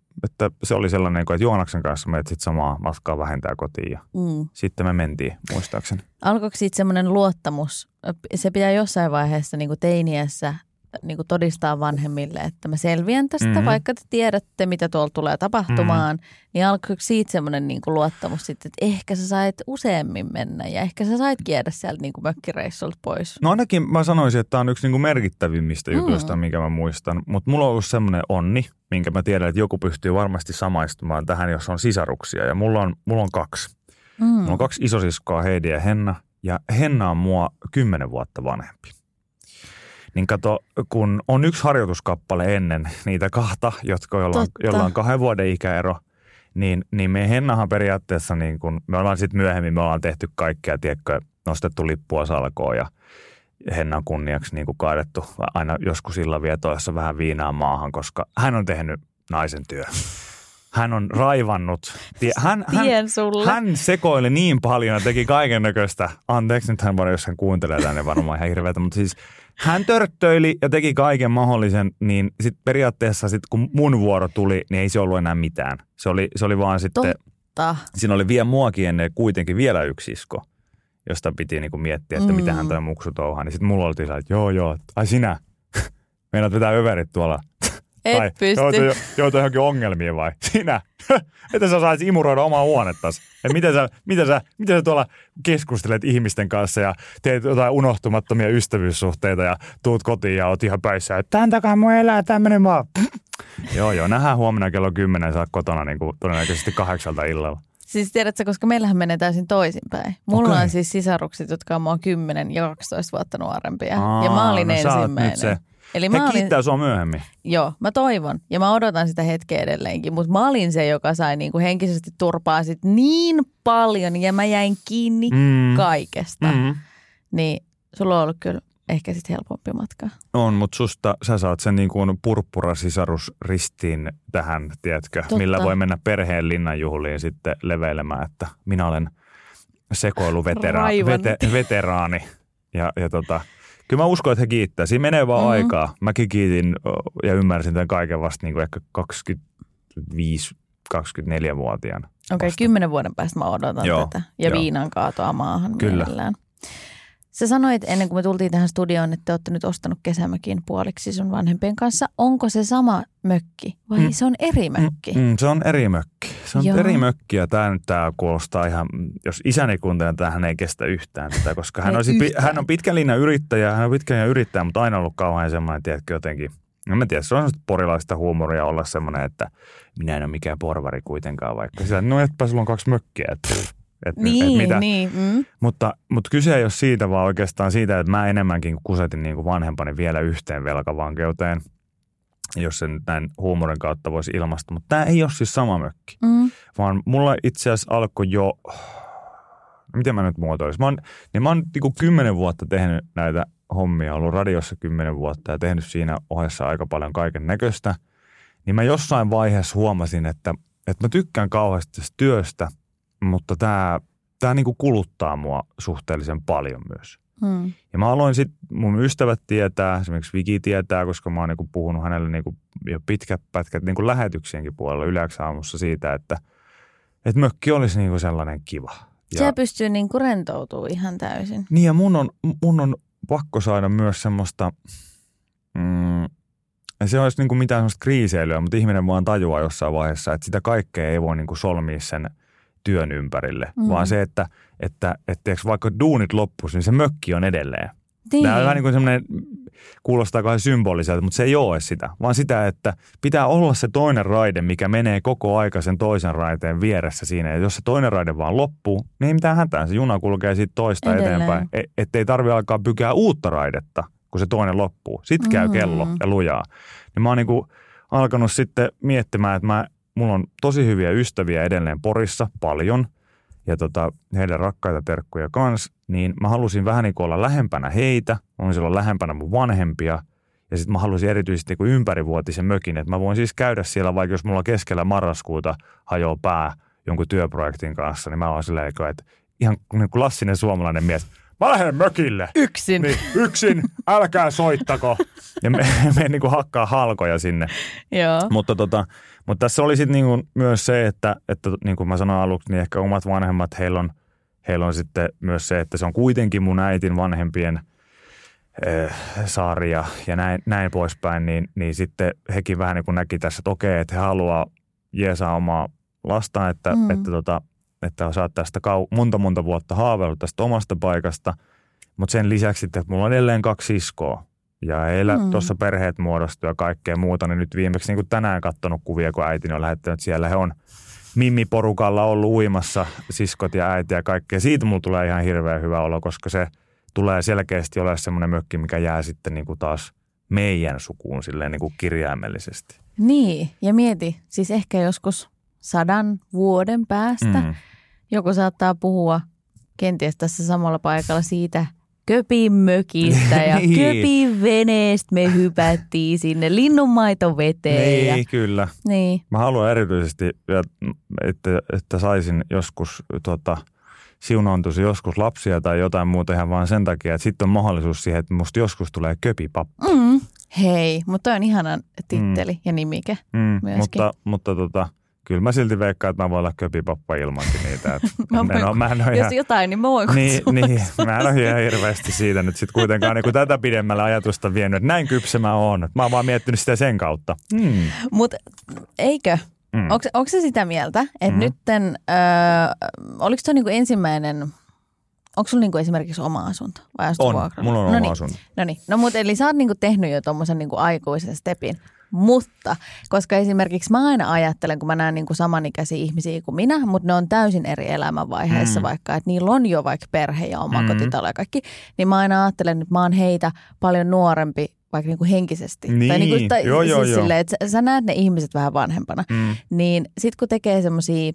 että se oli sellainen, että Joonaksen kanssa me sitten samaa matkaa vähentää kotiin ja Mm. sitten me mentiin, muistaakseni. Alkoiko siitä semmoinen luottamus? Se pitää jossain vaiheessa niin kuin teiniässä niin kuin todistaa vanhemmille, että mä selviän tästä, Mhm. mm-hmm. vaikka te tiedätte, mitä tuolla tulee tapahtumaan. Mm-hmm. Niin alkoiko siitä semmoinen niin kuin luottamus sitten, että ehkä sä sait useammin mennä ja ehkä sä sait jäädä sieltä niin kuin mökkireissulta pois. No ainakin mä sanoisin, että tämä on yksi niinku merkittävimmistä Mm. jutuista, minkä mä muistan. Mutta mulla on ollut semmoinen onni, minkä mä tiedän, että joku pystyy varmasti samaistumaan tähän, jos on sisaruksia. Ja mulla on, mulla on kaksi. Mm. Mulla on kaksi isosiskoa, Heidi ja Henna. Ja Henna on mua kymmenen vuotta vanhempi. Niin kato, kun on yksi harjoituskappale ennen niitä kahta, jotka joilla on, joilla on kahden vuoden ikäero, niin, niin me Hennahan periaatteessa, niin kun, me ollaan sitten myöhemmin, me ollaan tehty kaikkea, tiedätkö, nostettu lippua salkoon ja Hennan kunniaksi niin kuin kaadettu aina joskus illanvietoissa vähän viinaa maahan, koska hän on tehnyt naisen työ. Hän on raivannut. Tie, hän, hän, Tien sulle. hän sekoili niin paljon ja teki kaiken näköistä. Anteeksi nyt hän varmaan, jos hän kuuntelee tänne varmaan ihan hirveätä, mutta siis hän törttöili ja teki kaiken mahdollisen, niin sitten periaatteessa sit kun mun vuoro tuli, niin ei se ollut enää mitään. Se oli, se oli vaan sitten, Totta. siinä oli vielä muakin ennen kuitenkin vielä yksi isko, josta piti niinku miettiä, että Mm. mitä hän toi muksu touhaa. Niin sitten mulla oltiin että joo joo, ai sinä, meinaat vetää överit tuolla Et Vai pysty. Joutuu, joutuu johonkin ongelmiin vai? Sinä? Että sä saisit imuroida omaa huonettasi? Ja miten sä, miten, sä, miten sä tuolla keskustelet ihmisten kanssa ja teet jotain unohtumattomia ystävyyssuhteita ja tuut kotiin ja oot ihan päissä, että tämän takaa mun elää tämmönen vaan. joo, joo, nähdään huomenna kello 10 saa kotona niin kuin todennäköisesti kahdeksalta illalla. Siis tiedätkö, koska meillähän menee täysin toisinpäin. Mulla Okei. on siis sisarukset, jotka on mua 10 ja 12 vuotta nuorempia. Aa, ja mä olin no sä oot ensimmäinen. nyt se. Eli He mä olin, kiittää sua myöhemmin. joo, mä toivon. Ja mä odotan sitä hetkeä edelleenkin. Mutta mä olin se, joka sai niinku henkisesti turpaa sit niin paljon ja mä jäin kiinni Mm. kaikesta. Mm. Niin sulla on ollut kyllä ehkä sitten helpompi matka. On, mutta susta sä saat sen niin kuin purppurasisarusristiin tähän, tiedätkö, Totta. millä voi mennä perheen linnanjuhliin sitten leveilemään, että minä olen sekoiluvetera- Raivannut. vete, veteraani. Ja, ja tota, kyllä mä uskon, että he kiittää. Siinä menee vaan Mhm. mm-hmm. aikaa. Mäkin kiitin ja ymmärsin tämän kaiken vasta niin kuin ehkä 25-24-vuotiaana. Okei, okay, kymmenen vuoden päästä mä odotan Joo, tätä. Ja joo. viinan kaatoa maahan Kyllä. mielellään. Sä sanoit ennen kuin me tultiin tähän studioon, että te olette nyt ostanut kesämökin puoliksi sun vanhempien kanssa. Onko se sama mökki vai Mm. se on eri mökki? Mm, se on eri mökki. Se on Joo. eri mökki ja tämä nyt tää kuulostaa ihan, jos isäni kuuntelee, tätä hän ei kestä yhtään tätä, koska hän, olisi, yhtään. hän on pitkän linjan yrittäjä, hän on pitkän linjan yrittäjä, mutta aina ollut kauhean semmoinen, tiedätkö, jotenkin, no mä tiedän, se on semmoista porilaista huumoria olla semmoinen, että minä en ole mikään porvari kuitenkaan, vaikka sillä, no etpä sulla on kaksi mökkiä, että pff, et, Niin, et mitä. niin. Mm. Mutta, mutta kyse ei ole siitä, vaan oikeastaan siitä, että mä enemmänkin kusetin niin kuin vanhempani vielä yhteen velkavankeuteen, jos sen näin huumorin kautta voisi ilmaista. Mutta tämä ei ole siis sama mökki, Mm. vaan mulla itse asiassa alkoi jo, miten mä nyt muotoilisin? Mä oon, niin mä oon niin kymmenen vuotta tehnyt näitä hommia, ollut radiossa kymmenen vuotta ja tehnyt siinä ohessa aika paljon kaiken näköistä. Niin mä jossain vaiheessa huomasin, että, että mä tykkään kauheasti tästä työstä, mutta tämä, tämä niin kuin kuluttaa mua suhteellisen paljon myös. Mm. Ja mä aloin sitten, mun ystävät tietää, esimerkiksi Viki tietää, koska mä oon niinku puhunut hänelle niinku jo pitkät pätkät niinku lähetyksienkin puolella yleensä aamussa siitä, että, että mökki olisi niinku sellainen kiva. Ja, Se pystyy niin kuin rentoutumaan ihan täysin. niin ja mun on, mun on pakko saada myös semmoista, mm, se olisi niinku mitään semmoista kriiseilyä, mutta ihminen vaan tajuaa jossain vaiheessa, että sitä kaikkea ei voi niinku solmia sen työn ympärille, Mm. vaan se, että, että, että tiiäks, vaikka duunit loppuisi, niin se mökki on edelleen. Niin. Tämä on vähän niin kuin semmoinen, kuulostaa kauhean symboliselta, mutta se ei ole sitä, vaan sitä, että pitää olla se toinen raide, mikä menee koko aika sen toisen raiteen vieressä siinä. Ja jos se toinen raide vaan loppuu, niin ei mitään hätää, se juna kulkee siitä toista Edelleen. eteenpäin. E- Että ei tarvitse alkaa pykää uutta raidetta, kun se toinen loppuu. Sitten käy Mm. kello ja lujaa. Niin mä oon niin kuin alkanut sitten miettimään, että mä, mulla on tosi hyviä ystäviä edelleen Porissa, paljon – ja tota, heille rakkaita terkkuja kans, niin mä halusin vähän niin kuin olla lähempänä heitä, halusin olla lähempänä mun vanhempia, ja sitten mä halusin erityisesti niin kuin ympärivuotisen mökin, että mä voin siis käydä siellä, vaikka jos mulla keskellä marraskuuta hajoaa pää jonkun työprojektin kanssa, niin mä oon silleen, että ihan niin kuin klassinen suomalainen mies, mä lähden mökille. Yksin. Niin, yksin, älkää soittako. Ja me, me niin kuin hakkaa halkoja sinne. Joo. Mutta, tota, mutta tässä oli sitten niin myös se, että, että niin kuin mä sanoin aluksi, niin ehkä omat vanhemmat, heillä on, heillä on sitten myös se, että se on kuitenkin mun äitin vanhempien eh, saaria ja näin, näin poispäin, niin, niin sitten hekin vähän niin kuin näki tässä, että okei, että he haluaa jeesaa omaa lastaan, että, mm. että, tota, että sä oot tästä kau- monta monta vuotta haaveillut tästä omasta paikasta, mutta sen lisäksi, että mulla on edelleen kaksi siskoa ja heillä mm. tuossa perheet muodostuu ja kaikkea muuta, niin nyt viimeksi niin kuin tänään katsonut kuvia, kun äitini on lähettänyt siellä, he on Mimmi-porukalla ollut uimassa, siskot ja äiti ja kaikkea. Siitä mulla tulee ihan hirveän hyvä olo, koska se tulee selkeästi olla semmoinen mökki, mikä jää sitten niin kuin taas meidän sukuun silleen niin kuin kirjaimellisesti. Niin, ja mieti, siis ehkä joskus sadan vuoden päästä Mm. joku saattaa puhua kenties tässä samalla paikalla siitä köpin mökistä ja Niin. köpin veneestä me hypättiin sinne linnunmaito veteen. Ja, Niin, kyllä. niin. Mä haluan erityisesti, että, että saisin joskus tota, siunaantuisi joskus lapsia tai jotain muuta ihan vaan sen takia, että sitten on mahdollisuus siihen, että musta joskus tulee köpipappa. Mm. Hei, mutta on ihanan titteli mm. ja nimike. Mm, Myöskin. mutta, mutta tota, kyllä mä silti veikkaan, että mä voin olla köpipappa ilmankin niitä. Että Mä en ole, mä en ole Jos ihan, jotain, niin mä voin niin, niin, mä en ole ihan hirveästi siitä nyt sitten kuitenkaan niin tätä pidemmällä ajatusta vienyt, että näin kypsä mä oon. Mä oon vaan miettinyt sitä sen kautta. Hmm. Mutta eikö? Mm. Mm. Onko se sitä mieltä, että Mm. mm. nytten, öö, oliko se niinku ensimmäinen, onko sulla niinku esimerkiksi oma asunto? Vai asutko On, vuokralla? mulla on no oma niin. asunto. No niin, no mutta eli sä oot niinku tehnyt jo tuommoisen niinku aikuisen stepin. Mutta, koska esimerkiksi mä aina ajattelen, kun mä näen niinku samanikäisiä ihmisiä kuin minä, mutta ne on täysin eri elämänvaiheessa Mm. vaikka, että niillä on jo vaikka perhe ja oma Mm. kotitalo ja kaikki, niin mä aina ajattelen, että mä oon heitä paljon nuorempi vaikka niinku henkisesti. tai, Niin, niinku, tai joo, joo, siis joo. Silleen, että sä, sä näet ne ihmiset vähän vanhempana. Mm. Niin sit kun tekee semmoisia,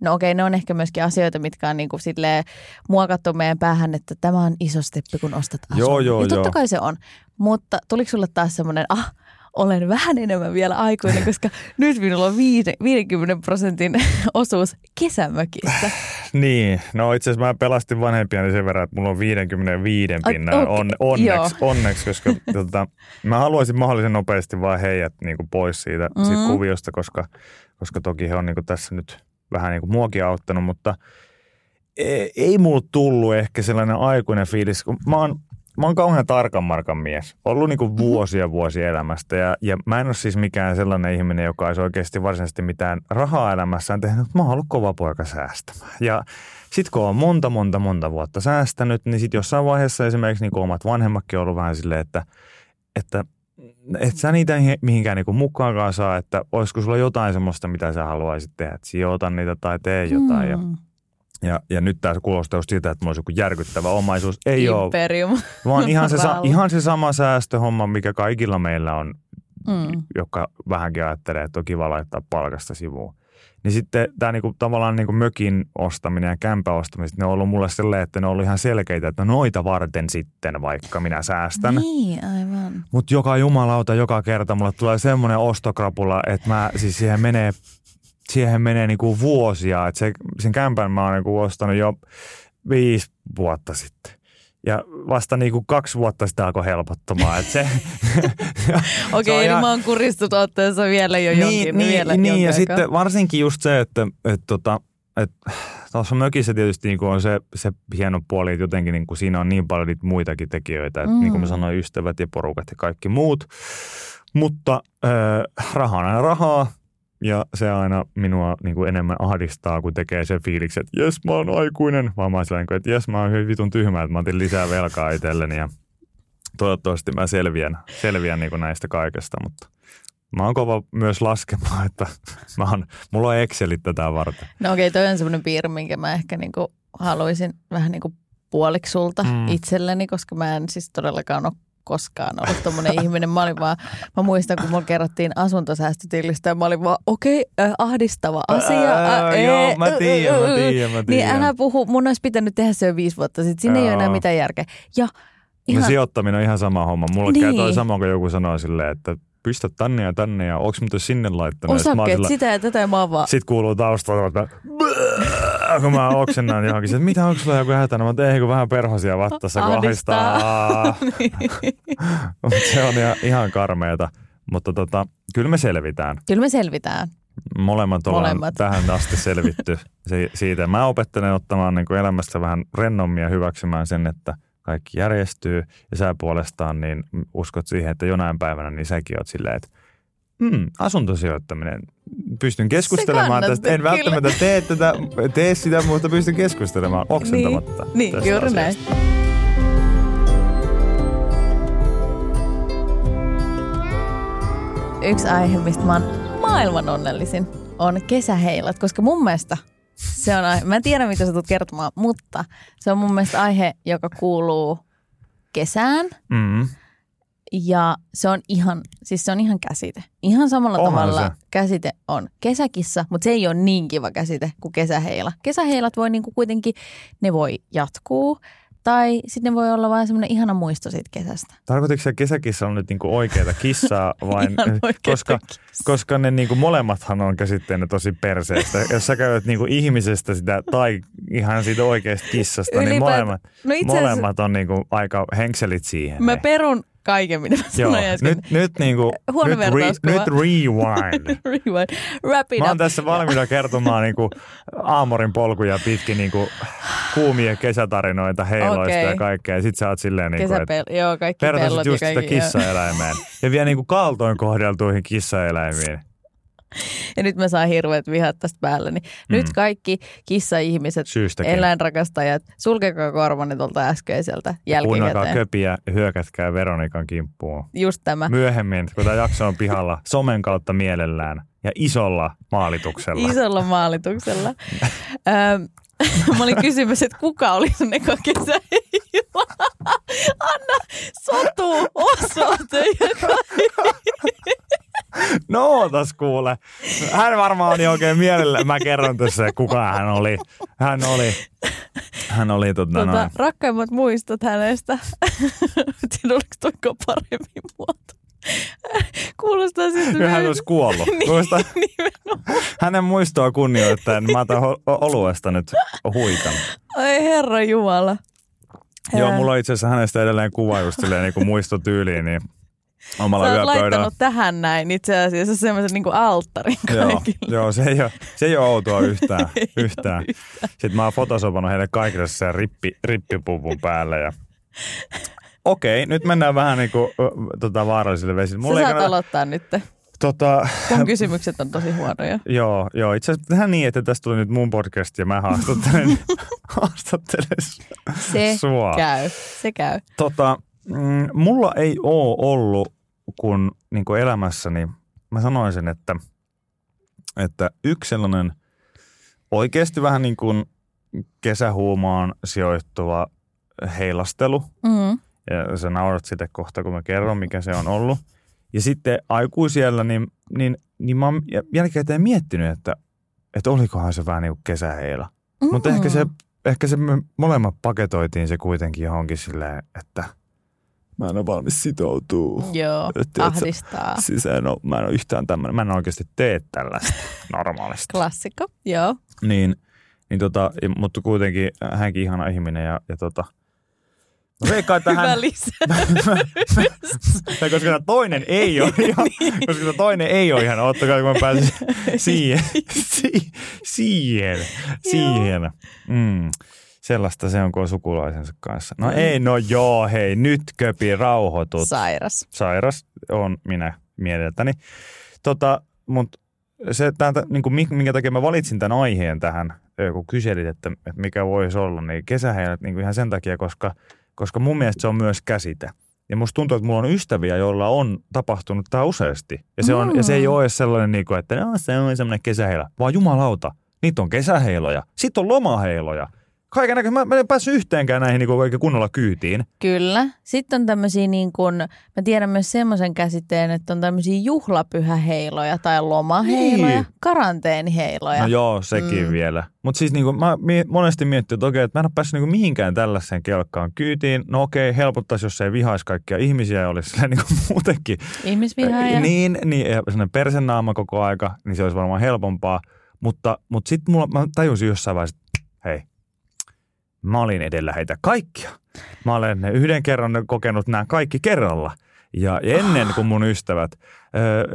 no okei, ne on ehkä myöskin asioita, mitkä on niinku silleen muokattu meidän päähän, että tämä on iso steppi, kun ostat asunnon. Joo, joo, ja totta joo. kai se on. Mutta tuliko sulle taas semmoinen, ah, olen vähän enemmän vielä aikuinen, koska nyt minulla on viide- 50 prosentin osuus kesämökistä. Niin, no itse asiassa mä pelastin vanhempiani sen verran, että mulla on 55 Ai, pinnan okei, on, onneksi, onneksi, koska tota, mä haluaisin mahdollisen nopeasti vaan heidät niin kuin pois siitä, mm. siitä Mm. kuviosta, koska, koska toki he on niin kuin tässä nyt vähän niin kuin muakin auttanut, mutta ei, ei mulla tullut ehkä sellainen aikuinen fiilis, kun mä oon, mä oon kauhean tarkan markan mies. Ollut niin kuin vuosia vuosia elämästä ja, ja mä en ole siis mikään sellainen ihminen, joka olisi oikeasti varsinaisesti mitään rahaa elämässään tehnyt, mutta mä oon ollut kova poika säästämään. Ja sitten kun on monta, monta, monta vuotta säästänyt, niin sitten jossain vaiheessa esimerkiksi niin kuin omat vanhemmatkin on ollut vähän silleen, että, että et sä niitä hi- mihinkään niinku mukaankaan saa, että olisiko sulla jotain semmoista, mitä sä haluaisit tehdä, että sijoita niitä tai tee jotain. Mm. ja, ja nyt tämä kuulostaa just siltä, että mulla olisi joku järkyttävä omaisuus. Ei ole, Imperium. vaan ihan se, ihan se sama säästöhomma, mikä kaikilla meillä on, Mm. joka vähänkin ajattelee, että on kiva laittaa palkasta sivuun. Niin sitten tämä niinku, tavallaan niinku mökin ostaminen ja kämpä ostaminen, ne on ollut mulle silleen, että ne on ollut ihan selkeitä, että no noita varten sitten vaikka minä säästän. Niin, aivan. Mutta joka jumalauta, joka kerta mulle tulee semmoinen ostokrapula, että mä, siis siihen menee, siihen menee niinku vuosia. Että se, sen kämpän mä oon niinku ostanut jo viisi vuotta sitten. Ja vasta niinku kaksi vuotta sitä alkoi helpottumaan. Et se, Okei, on eli ihan- mä oon kuristut vielä jo jonkin. niin, vielä niin, jonkin ja aikaa. sitten varsinkin just se, että, että, tota, että tuossa mökissä tietysti niin on se, se hieno puoli, että jotenkin niin kuin siinä on niin paljon niitä muitakin tekijöitä, että Mm. niin kuin mä sanoin, ystävät ja porukat ja kaikki muut. Mutta äh, raha on aina rahaa ja se aina minua niin kuin enemmän ahdistaa, kun tekee sen fiiliksen, että jes mä oon aikuinen, vaan mä oon sellainen, että jes mä oon hyvin vitun tyhmä, että mä otin lisää velkaa itselleni ja toivottavasti mä selviän, selviän niin kuin näistä kaikesta, mutta Mä oon kova myös laskemaan, että mä oon, mulla on Excelit tätä varten. No okei, toi on semmoinen piirre, minkä mä ehkä niinku haluaisin vähän niinku puoliksi sulta Mm. mm. itselleni, koska mä en siis todellakaan ole koskaan ollut tommonen ihminen. Mä vaan, mä muistan, kun mulla kerrottiin asuntosäästötilistä ja mä olin vaan, okei, äh, ahdistava asia. Ää, äh, joo, mä äh, tiedän, mä äh, äh. tiedän, mä Niin tiedän. älä puhu, mun olisi pitänyt tehdä se jo viisi vuotta sitten. Siinä ei ole enää Joo. mitään järkeä. Ja No ihan, sijoittaminen on ihan sama homma. Mulla niin. käy toi Niin. sama, kun joku sanoo silleen, että pistä tänne ja tänne ja onks muuten sinne laittanut. Osakkeet, sillä- sitä ja tätä ja mä oon vaan, Sit kuuluu taustalla, että kun mä oksennan johonkin, että mitä onko sulla joku hätä? No mä teen kun vähän perhosia vattassa, kun ahdistaa. Niin. Se on ihan, ihan karmeeta. Mutta tota, kyllä me selvitään. Kyllä me selvitään. Molemmat ollaan Molemmat. tähän asti selvitty si- siitä. Mä opettelen ottamaan niin kuin elämässä vähän rennommin ja hyväksymään sen, että kaikki järjestyy. Ja sä puolestaan niin uskot siihen, että jonain päivänä niin säkin oot silleen, että mm, asuntosijoittaminen. Pystyn keskustelemaan tästä. En kyllä. välttämättä tee, tätä, tee sitä, mutta pystyn keskustelemaan oksentamatta. Niin, tästä juuri näin. asiasta. Yksi aihe, mistä mä oon maailman onnellisin, on kesäheilat, koska mun mielestä se on aihe, mä en tiedä mitä sä tulet kertomaan, mutta se on mun mielestä aihe, joka kuuluu kesään Mm. ja se on ihan, siis se on ihan käsite. Ihan samalla Onhan tavalla se. käsite on kesäkissa, mutta se ei ole niin kiva käsite kuin kesäheila. Kesäheilat voi niinku kuitenkin, ne voi jatkuu tai sitten voi olla vain semmoinen ihana muisto siitä kesästä. Tarkoitiko se kesäkissa on nyt niinku oikeita kissaa vai koska, kissaa. koska ne niinku molemmathan on käsitteenä tosi perseestä. Jos sä käyt niinku ihmisestä sitä tai ihan siitä oikeasta kissasta, niin Ylipäätään- molemmat, no molemmat on niinku aika henkselit siihen. Mä perun kaiken, mitä mä Joo, sanoin äsken. nyt, nyt, niinku, Huono nyt, re, nyt rewind. Rewind. Wrap it Mä oon up. tässä valmiina kertomaan niinku Aamorin polkuja pitkin niinku kuumia kesätarinoita, heiloista Okei. ja kaikkea. Ja sit sä oot silleen, niinku, Kesäpel- joo, kaikki vertaisit just sitä joo. kissaeläimeen. Ja vielä niinku kaltoin kohdeltuihin kissaeläimiin. Ja nyt mä saan hirveät vihat tästä päälle. Niin Mm. Nyt kaikki kissa-ihmiset, Syystäkin. eläinrakastajat, sulkekaa korvanne tuolta äskeiseltä Kuunnakaa jälkikäteen. köpiä ja hyökätkää Veronikan kimppuun. Just tämä. Myöhemmin, kun tämä jakso on pihalla, somen kautta mielellään ja isolla maalituksella. Isolla maalituksella. Mä olin kysymässä, että kuka oli sun eka kesäheila? Anna sotu osoite ja No ootas kuule. Hän varmaan oli oikein mielellä. Mä kerron tässä, kuka hän oli. Hän oli, hän oli tota, tota, noin. rakkaimmat muistot hänestä. En tiedä, oliko toikaan paremmin muoto. Kuulostaa siltä. Kyllä hän olisi kuollut. Niin, Muista, nimenomaan. hänen muistoa kunnioittaen mä otan oluesta nyt huikan. Ai herra Jumala. Joo, mulla on itse asiassa hänestä edelleen kuva just silleen niin kuin muistotyyliin, niin omalla Sä laittanut tähän näin itse asiassa semmoisen niin alttarin Joo, kaikille. joo se, ei ole, se ei ole outoa yhtään. yhtään. Sitten mä oon fotosopannut heille kaikille sen rippi, rippipuvun päälle. Ja... Okei, nyt mennään vähän niin kuin, tota, vaarallisille vesille. Sä Mulla ei saat kannata, aloittaa nyt. tota, Mun kysymykset on tosi huonoja. joo, joo, itse asiassa tehdään niin, että tästä tuli nyt mun podcast ja mä haastattelen, haastattelen Se sua. käy. Se käy. Tota, mm, mulla ei oo ollut, kun niin kuin elämässäni, mä sanoisin, että, että yksi sellainen oikeasti vähän niin kuin kesähuumaan sijoittuva heilastelu, Mm. ja sä naurat sitä kohta, kun mä kerron, mikä se on ollut. Ja sitten aikuisiellä, niin, niin, niin mä oon jälkikäteen miettinyt, että, että olikohan se vähän niin kuin kesäheila. Mm. Mutta ehkä se, ehkä se me molemmat paketoitiin se kuitenkin johonkin silleen, että mä en ole valmis sitoutua. Joo, sä- ahdistaa. Siis en ole, mä en ole yhtään tämmöinen, mä en oikeasti tee tällaista normaalisti. Klassikko, joo. Niin, niin tota, mutta kuitenkin hänkin ihana ihminen ja, ja tota, mä veikkaan, että hän, Hyvä tai koska tämä toinen ei ole ihan, koska tämä toinen ei ole ihan, ottakaa kun mä pääsin siihen, si, siihen, siihen. Mm. Sellaista se on, kun on sukulaisensa kanssa. No ei, no joo, hei, nyt köpi rauhoitut. Sairas. Sairas on minä mieleltäni. Tota, mutta se, täältä, niin kuin, minkä takia mä valitsin tämän aiheen tähän, kun kyselit, että, että mikä voisi olla, niin kesäheilat niin kuin ihan sen takia, koska, koska mun mielestä se on myös käsite. Ja musta tuntuu, että mulla on ystäviä, joilla on tapahtunut tämä useasti. Ja se, on, ja se ei Mm. ole edes sellainen, niin kuin, että no, se on semmoinen kesäheila, vaan jumalauta, niitä on kesäheiloja, sitten on lomaheiloja. Kaiken näköistä. Mä, mä en päässyt yhteenkään näihin niin kuin oikein kunnolla kyytiin. Kyllä. Sitten on tämmöisiä niin kuin, mä tiedän myös semmoisen käsitteen, että on tämmöisiä juhlapyhäheiloja tai lomaheiloja, Niin. karanteeniheiloja. No joo, sekin Mm. vielä. Mutta siis niinku, mä mie- monesti miettinyt, että okei, että mä en ole päässyt niinku mihinkään tällaiseen kelkkaan kyytiin. No okei, helpottaisi, jos ei vihaisi kaikkia ihmisiä ja olisi silleen niinku muutenkin. Ihmisvihaaja. Niin, niin sellainen persennaama koko aika, niin se olisi varmaan helpompaa. Mutta, mutta sitten mulla, mä tajusin jossain vaiheessa, että hei, mä olin edellä heitä kaikkia. Mä olen yhden kerran kokenut nämä kaikki kerralla. Ja ennen kuin mun ystävät,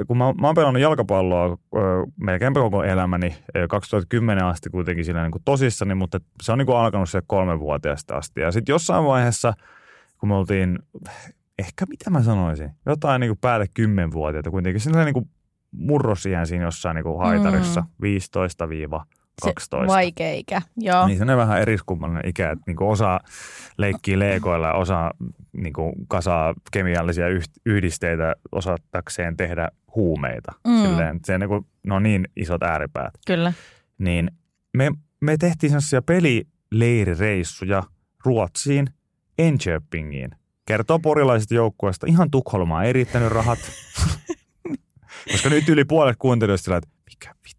kun mä, mä oon pelannut jalkapalloa melkein koko elämäni, 2010 asti kuitenkin sillä niin kuin tosissani, mutta se on niin kuin alkanut se kolmenvuotiaasta asti. Ja sitten jossain vaiheessa, kun me oltiin, ehkä mitä mä sanoisin, jotain niin kuin päälle kymmenvuotiaita kuitenkin, siinä niin kuin murrosiän siinä jossain niin kuin haitarissa, mm. 15 12. Se vaikea ikä, joo. Niin se on vähän eriskummallinen ikä, että niin osa leikkii leekoilla ja osa niin kasaa kemiallisia yhdisteitä osattakseen tehdä huumeita. Mm. Silleen, se, niin kuin, ne on niin isot ääripäät. Kyllä. Niin me, me tehtiin sellaisia pelileirireissuja Ruotsiin, Enköpingiin. Kertoo porilaisista joukkueista. Ihan Tukholmaa ei riittänyt rahat. Koska nyt yli puolet kuuntelijoista sillä, että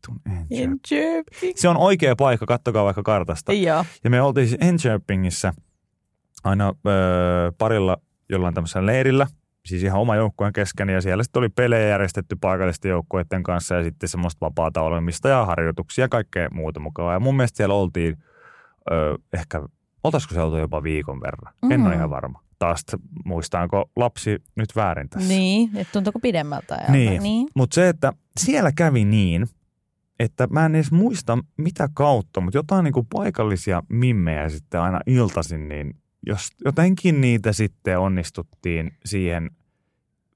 vitun Enköping? Se on oikea paikka, kattokaa vaikka kartasta. Joo. Ja me oltiin siis Enköpingissä aina öö, parilla jollain tämmöisellä leirillä, siis ihan oma joukkueen kesken, ja siellä sitten oli pelejä järjestetty paikallisten joukkueiden kanssa ja sitten semmoista vapaata olemista ja harjoituksia ja kaikkea muuta mukavaa. Ja mun mielestä siellä oltiin öö, ehkä, oltaisiko se oltu jopa viikon verran, mm. en ole ihan varma taas muistaanko lapsi nyt väärin tässä. Niin, että tuntuuko pidemmältä ajalta. Niin, niin. mutta se, että siellä kävi niin, että mä en edes muista mitä kautta, mutta jotain niin kuin paikallisia mimmejä sitten aina iltasin, niin jos jotenkin niitä sitten onnistuttiin siihen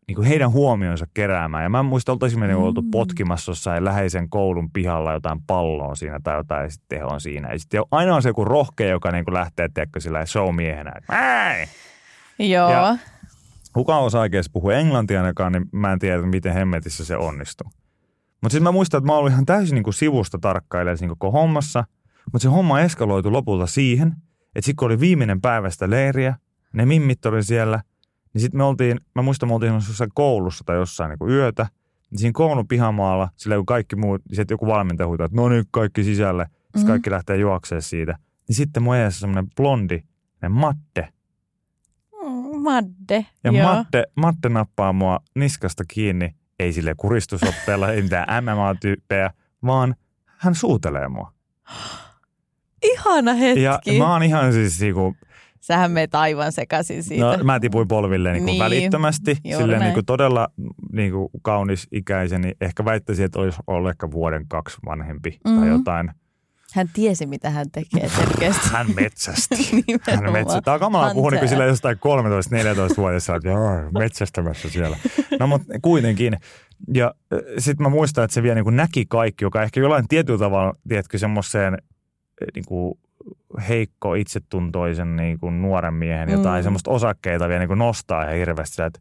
niin kuin heidän huomionsa keräämään. Ja mä en muista, oltaisiin mm. oltu potkimassa jossain läheisen koulun pihalla jotain palloa siinä tai jotain ja sitten on siinä. Ja sitten aina on se joku rohkea, joka niin kuin lähtee, tiedätkö, sillä showmiehenä. Joo. Ja kuka osaa oikeasti puhua englantia ainakaan, niin mä en tiedä, miten hemmetissä se onnistuu. Mutta sitten mä muistan, että mä olin ihan täysin niin kuin sivusta tarkkailemaan niin koko hommassa, mutta se homma eskaloitu lopulta siihen, että sitten kun oli viimeinen päivästä leiriä, ne mimmit oli siellä, niin sitten me oltiin, mä muistan, me oltiin jossain koulussa tai jossain niin kuin yötä, niin siinä koulun pihamaalla, sillä kun kaikki muut, niin sitten joku valmentaja huutaa, että no nyt kaikki sisälle, sitten mm-hmm. kaikki lähtee juoksemaan siitä. Niin sitten mun edessä semmoinen blondi, ne matte, Madde. Ja joo. Madde, Madde nappaa mua niskasta kiinni, ei sille kuristusotteella, ei mitään MMA-tyyppejä, vaan hän suutelee mua. Ihana hetki. Ja mä oon ihan siis niinku, Sähän meet aivan sekaisin siitä. No, mä tipuin polville niin niin, välittömästi. Silleen niin kuin todella niin kuin kaunis ikäiseni. Ehkä väittäisin, että olisi ollut ehkä vuoden kaksi vanhempi mm-hmm. tai jotain – hän tiesi, mitä hän tekee selkeästi. hän metsästi. hän metsästi. Tämä on kamala puhua niin sillä jostain 13-14-vuotiaassa, että joo, metsästämässä siellä. No mutta kuitenkin. Ja sitten mä muistan, että se vielä niin näki kaikki, joka ehkä jollain tietyllä tavalla, tiedätkö, semmoiseen niin kuin heikko itsetuntoisen niin kuin nuoren miehen jotain mm. semmoista osakkeita vielä niin kuin nostaa ihan hirveästi, että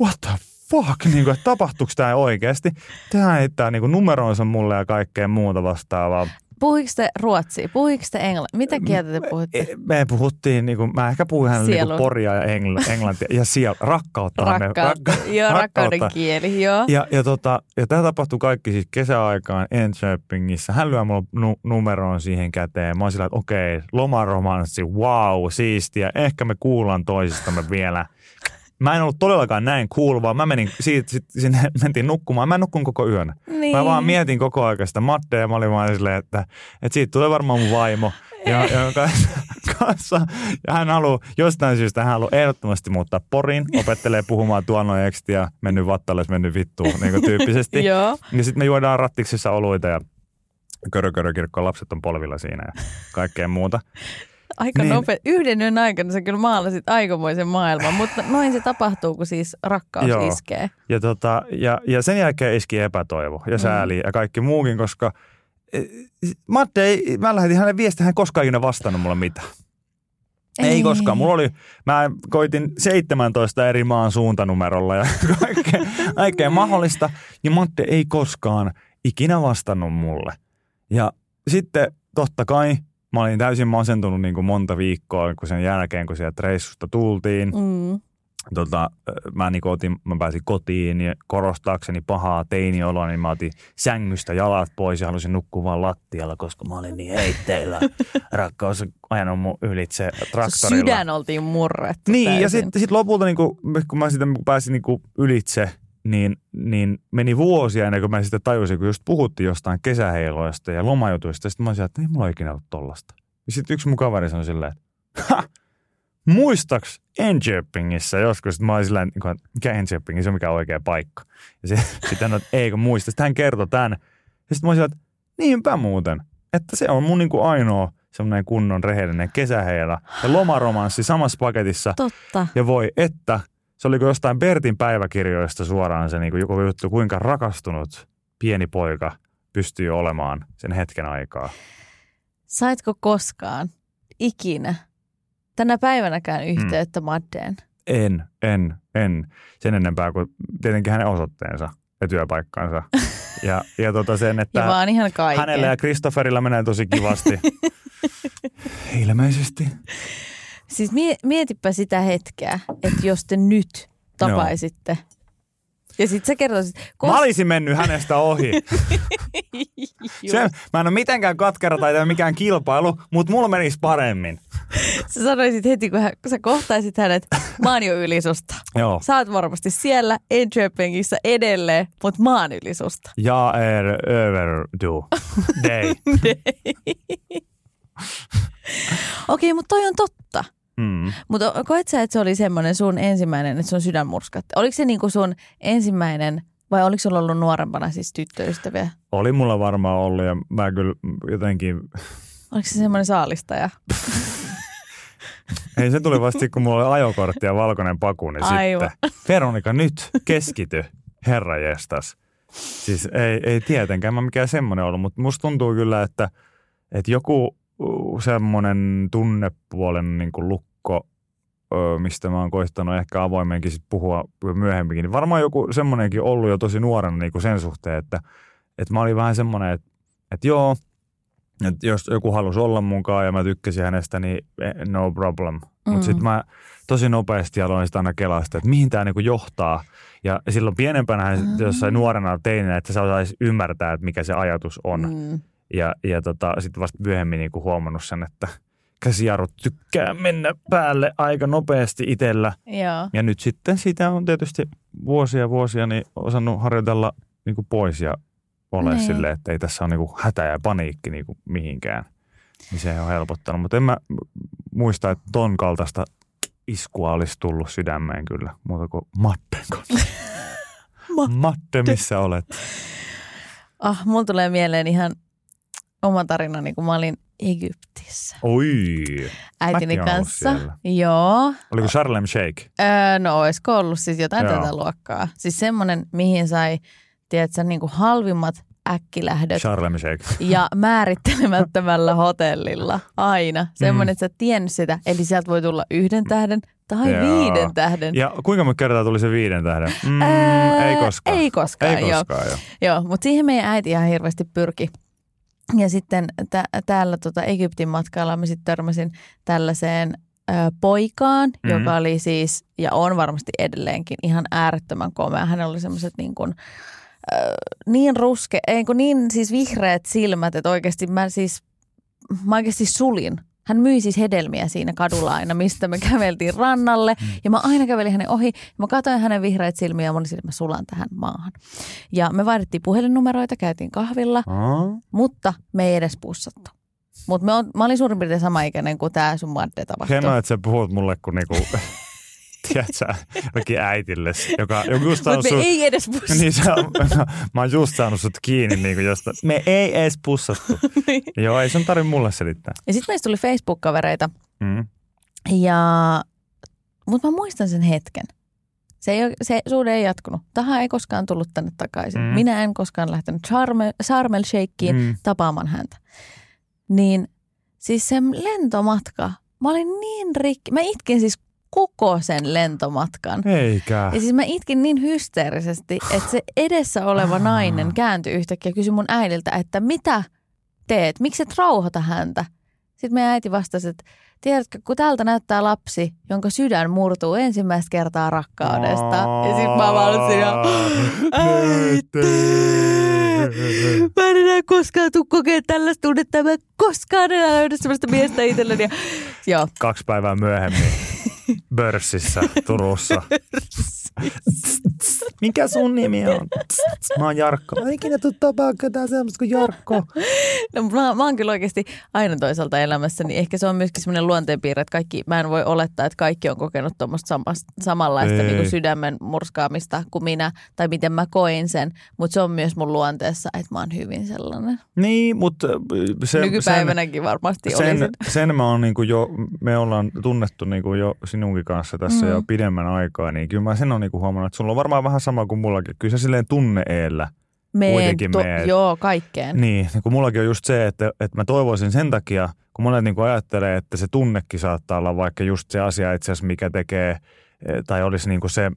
what the fuck, niin kuin, että tapahtuuko tämä oikeasti? Tämä heittää niin kuin numeronsa mulle ja kaikkea muuta vastaavaa. Puhuiko te ruotsia? Puhuiko te englantia? Mitä kieltä te puhutte? Me, me puhuttiin, niin kuin, mä ehkä puhuin hän niin poria ja engl, englantia ja siellä, rakkautta. Rakkautta, me, rakka, joo, rakkauden kieli, joo. Ja, ja, tota, ja tämä tapahtui kaikki siis kesäaikaan Enköpingissä. Hän lyö mulle nu, numeroon siihen käteen. Mä oon sillä, että okei, lomaromanssi, wow, siistiä. Ehkä me kuullaan toisistamme vielä – mä en ollut todellakaan näin cool, vaan mä menin siitä, sit, sinne mentiin nukkumaan. Mä en nukkun koko yön. Niin. Mä vaan mietin koko ajan sitä Mattea ja mä olin vaan silleen, että, että siitä tulee varmaan mun vaimo. Ja, ja kanssa, ja hän haluaa, jostain syystä hän haluaa ehdottomasti muuttaa Porin, opettelee puhumaan tuonnojeksi ja mennyt vattalle, mennyt vittuun niin kuin tyyppisesti. ja sitten me juodaan rattiksissa oluita ja körö, körö kirkko, lapset on polvilla siinä ja kaikkea muuta. Aika niin. nopea. Yhden yön aikana sä kyllä maalasit aikamoisen maailman, mutta noin se tapahtuu, kun siis rakkaus Joo. iskee. Ja, tota, ja, ja sen jälkeen iski epätoivo ja mm. sääli ja kaikki muukin, koska e, Matte ei, mä lähetin hänelle viestiä, hän koskaan ikinä vastannut mulle mitään. Ei. ei koskaan. Mulla oli, mä koitin 17 eri maan suuntanumerolla ja kaikkea, kaikkea mahdollista. Ja Matte ei koskaan ikinä vastannut mulle. Ja sitten totta kai mä olin täysin masentunut niin kuin monta viikkoa kun sen jälkeen, kun sieltä reissusta tultiin. Mm. Tota, mä, niin otin, mä pääsin kotiin ja korostaakseni pahaa teinioloa, niin mä otin sängystä jalat pois ja halusin nukkua vaan lattialla, koska mä olin niin heitteillä. Rakkaus ajanut mun ylitse traktorilla. Sydän oltiin murrettu. Niin, täysin. ja sitten sit lopulta, niin kuin, kun mä sitten pääsin niin ylitse, niin, niin meni vuosia ennen kuin mä sitten tajusin, kun just puhuttiin jostain kesäheiloista ja lomajutuista. Sitten mä olisin, että ei mulla ikinä ollut tollasta. Sitten yksi mun kaveri sanoi silleen, että ha, muistaks Enköpingissä joskus, että mä olin silleen, niin että mikä Enköpingi, se on mikä oikea paikka. Ja sitten hän että eikö muista. Sitten hän kertoi tämän. Ja sitten mä olin että niinpä muuten, että se on mun niin kuin ainoa semmoinen kunnon rehellinen kesäheila ja lomaromanssi samassa paketissa. Totta. Ja voi että, se oli jostain Bertin päiväkirjoista suoraan se niin kuin joku juttu, kuinka rakastunut pieni poika pystyy olemaan sen hetken aikaa. Saitko koskaan ikinä tänä päivänäkään Mm. yhteyttä Maddeen? En, en, en. Sen enempää kuin tietenkin hänen osoitteensa ja työpaikkansa. Ja, ja tota sen, Ja että vaan ihan kaiken. hänellä ja Christopherilla menee tosi kivasti. Ilmeisesti. Siis mie- mietipä sitä hetkeä, että jos te nyt tapaisitte. Ja sit sä kertoisit, kos- Mä olisin mennyt hänestä ohi. Se, mä en ole mitenkään katkera tai mikään kilpailu, mutta mulla menisi paremmin. sä sanoisit heti, kun, hän, kun sä kohtaisit hänet, mä oon jo yli susta. Joo. Sä oot varmasti siellä Enköpingissä edelleen, mutta mä oon yli susta. Ja er overdo day. Okei, mutta toi on totta. Mm. Mutta koet sä, että se oli semmoinen sun ensimmäinen, että sun sydän murskatti? Oliko se niinku sun ensimmäinen, vai oliko sulla ollut nuorempana siis tyttöystäviä? Oli mulla varmaan ollut ja mä kyllä jotenkin, Oliko se semmoinen saalistaja? ei se tuli vasta kun mulla oli ajokortti ja valkoinen paku, niin Aivan. sitten. Veronika, nyt keskity, herra jestas. Siis ei, ei tietenkään mä mikään semmoinen ollut, mutta musta tuntuu kyllä, että, että joku semmoinen tunnepuolen niin kuin lukko, mistä mä oon koittanut ehkä avoimenkin sit puhua myöhemminkin, niin varmaan joku semmoinenkin ollut jo tosi nuorena niin kuin sen suhteen, että, että mä olin vähän semmoinen, että, että joo, että jos joku halusi olla munkaan ja mä tykkäsin hänestä, niin eh, no problem. Mm. Mutta sitten mä tosi nopeasti aloin sitä aina kelasta, että mihin tämä niinku johtaa. Ja silloin pienempänä, Mm. jossain nuorena teininä, että sä osaisi ymmärtää, että mikä se ajatus on. Mm. Ja, ja tota, sitten vasta myöhemmin niinku huomannut sen, että käsijarrut tykkää mennä päälle aika nopeasti itsellä. Joo. Ja nyt sitten siitä on tietysti vuosia vuosia niin osannut harjoitella niinku pois ja ole Niin. silleen, että ei tässä ole niinku hätä ja paniikki niinku mihinkään. Niin se on helpottanut. Mutta en mä muista, että ton kaltaista iskua olisi tullut sydämeen kyllä, muuta kuin Matten kanssa. Matte, missä olet? Ah, mulla tulee mieleen ihan oma tarina, niin kun mä olin Egyptissä Oi, äitini kanssa. Joo. oliko Charlem Shake? Öö, no olisiko ollut siis jotain Joo. tätä luokkaa. Siis semmoinen, mihin sai, tiedätkö, niin kuin halvimmat äkkilähdöt Charlem Shake. ja määrittelemättömällä hotellilla aina. Semmoinen, että sä tiennyt sitä. Eli sieltä voi tulla yhden tähden tai Joo. viiden tähden. Ja kuinka monta kertaa tuli se viiden tähden? Mm, Öö, ei koskaan. Ei koskaan, Ei joo. koskaan, joo. Joo, mutta siihen meidän äiti ihan hirveästi pyrki. Ja sitten tä- täällä tota Egyptin matkalla mä sitten törmäsin tällaiseen ö, poikaan, Mhm. mm-hmm. joka oli siis, ja on varmasti edelleenkin, ihan äärettömän komea. Hänellä oli semmoiset niin kuin, ö, niin ruske, ei kun niin siis vihreät silmät, että oikeasti mä siis, mä oikeasti sulin. Hän myi siis hedelmiä siinä kadulla aina, mistä me käveltiin rannalle. Mm. Ja mä aina kävelin hänen ohi. Ja mä katsoin hänen vihreät silmiä ja mä olin sille, että mä sulan tähän maahan. Ja me vaihdettiin puhelinnumeroita, käytiin kahvilla, Aa, mutta me ei edes pussattu. Mutta mä olin suurin piirtein sama ikäinen kuin tämä sun Madde tapahtui. Hienoa, että sä puhut mulle kuin niinku, tiedätkö, jokin äitille, joka, joka just saanut me sut, ei edes pussattu. niin sä, mä oon just saanut sut kiinni niin kuin josta. Me ei edes pussattu. Niin. Joo, ei sun tarvitse mulle selittää. Ja sitten meistä tuli Facebook-kavereita. Mm. Ja, mutta mä muistan sen hetken. Se, ei, se suhde ei jatkunut. Taha ei koskaan tullut tänne takaisin. Mm. Mm. Minä en koskaan lähtenyt Charmel, Charmel Shakeen Mm. tapaamaan häntä. Niin siis se lentomatka, mä olin niin rikki. Mä itkin siis koko sen lentomatkan. Eikä. Ja siis mä itkin niin hysteerisesti, että se edessä oleva Ah. nainen kääntyi yhtäkkiä ja kysyi mun äidiltä, että mitä teet, miksi et rauhoita häntä? Sitten meidän äiti vastasi, että tiedätkö, kun täältä näyttää lapsi, jonka sydän murtuu ensimmäistä kertaa rakkaudesta. Ja sitten mä vaan olin siinä, äiti, mä en enää koskaan tuu kokea tällaista tunnetta, mä en koskaan enää löydä sellaista miestä itselleni. Ja, joo, Kaksi päivää myöhemmin. Börssissä Turussa. Mikä sun nimi on? Mä oon Jarkko. Mä en ikinä tuu tapaa ketään semmoista kuin Jarkko. No, mä, mä oon kyllä oikeasti aina toisaalta elämässä, niin ehkä se on myöskin semmoinen luonteenpiirre, että kaikki, mä en voi olettaa, että kaikki on kokenut tuommoista samasta, samanlaista Ei. niin kuin sydämen murskaamista kuin minä, tai miten mä koin sen, mutta se on myös mun luonteessa, että mä oon hyvin sellainen. Niin, mutta se, Nykypäivänäkin varmasti sen, olisin. sen, sen mä oon niinku jo, me ollaan tunnettu niinku jo sinunkin kanssa tässä mm. jo pidemmän aikaa, niin kyllä mä sen on niinku huomannut, että sulla on varmaan vähän sama kuin mullakin. Kyllä sä silleen tunne-eellä Meen kuitenkin meet. Joo, kaikkeen. Niin, kun mullakin on just se, että, että mä toivoisin sen takia, kun monet niin ajattelee, että se tunnekin saattaa olla vaikka just se asia itse asiassa, mikä tekee, eh, tai olisi niin kuin se,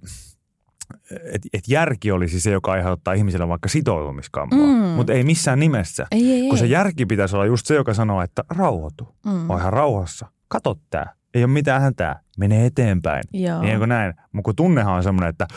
että et järki olisi se, joka aiheuttaa ihmisille vaikka sitoutumiskammoa, Mm. mutta ei missään nimessä. Ei, ei, Kun se järki pitäisi olla just se, joka sanoo, että rauhoitu, Mm. ihan rauhassa, kato tää, ei ole mitään hätää, mene eteenpäin. Joo. Niin kuin näin. Mutta kun tunnehan on semmoinen, että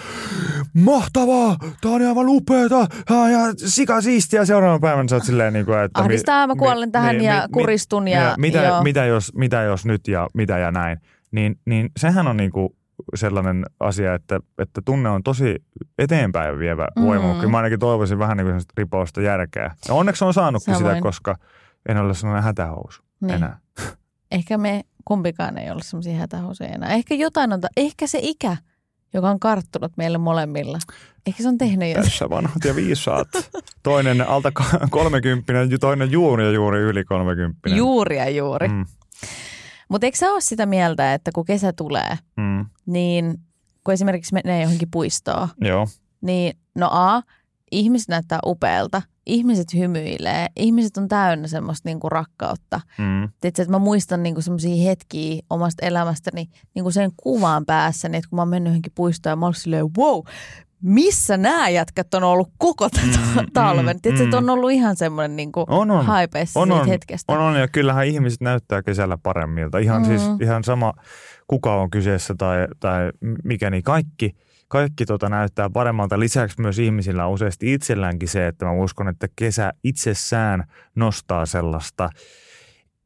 mahtavaa, tää on aivan upeeta, ja, ja sika siistiä seuraavan päivän sä oot silleen, niin kuin, että... mi- Ahdistaa, mä kuolen mi- tähän niin, ja mi- mi- kuristun ja, mitä, joo. mitä, jos, mitä jos nyt ja mitä ja näin. Niin, niin sehän on niin kuin sellainen asia, että, että tunne on tosi eteenpäin vievä voima. Mm. Mm. Kyllä mä ainakin toivoisin vähän niin kuin ripausta järkeä. Ja onneksi on saanutkin Samoin. sitä, koska en ole sellainen hätähousu Niin. enää. Ehkä me kumpikaan ei ole semmoisia hätähousuja enää. Ehkä jotain on, ta- ehkä se ikä, joka on karttunut meille molemmilla. Ehkä se on tehnyt jotain. Tässä vanhat ja viisaat. Toinen alta kolmekymppinen, toinen juuri ja juuri yli kolmekymppinen. Juuri ja juuri. Mm, Mutta eikö sä ole sitä mieltä, että kun kesä tulee, mm, niin kun esimerkiksi menee johonkin puistoon, joo. niin no A, ihmiset näyttää upealta, ihmiset hymyilee, ihmiset on täynnä semmoista niinku rakkautta. Mm. Tiedätkö, että mä muistan niinku semmoisia hetkiä omasta elämästäni niinku sen kuvan päässäni, että kun mä oon mennyt johonkin puistoon ja mä oon silleen, wow, missä nämä jätkät on ollut koko tätä Mm, talven. mm, Tiedätkö, että mm. on ollut ihan semmoinen niinku On, on. haipeissa On, on. hetkestä. On, on, ja kyllähän ihmiset näyttää kesällä paremmilta. Ihan, Mm. mm. siis, ihan sama, kuka on kyseessä tai, tai mikä, niin kaikki, kaikki tota näyttää paremmalta. Lisäksi myös ihmisillä on useasti itselläänkin se, että mä uskon, että kesä itsessään nostaa sellaista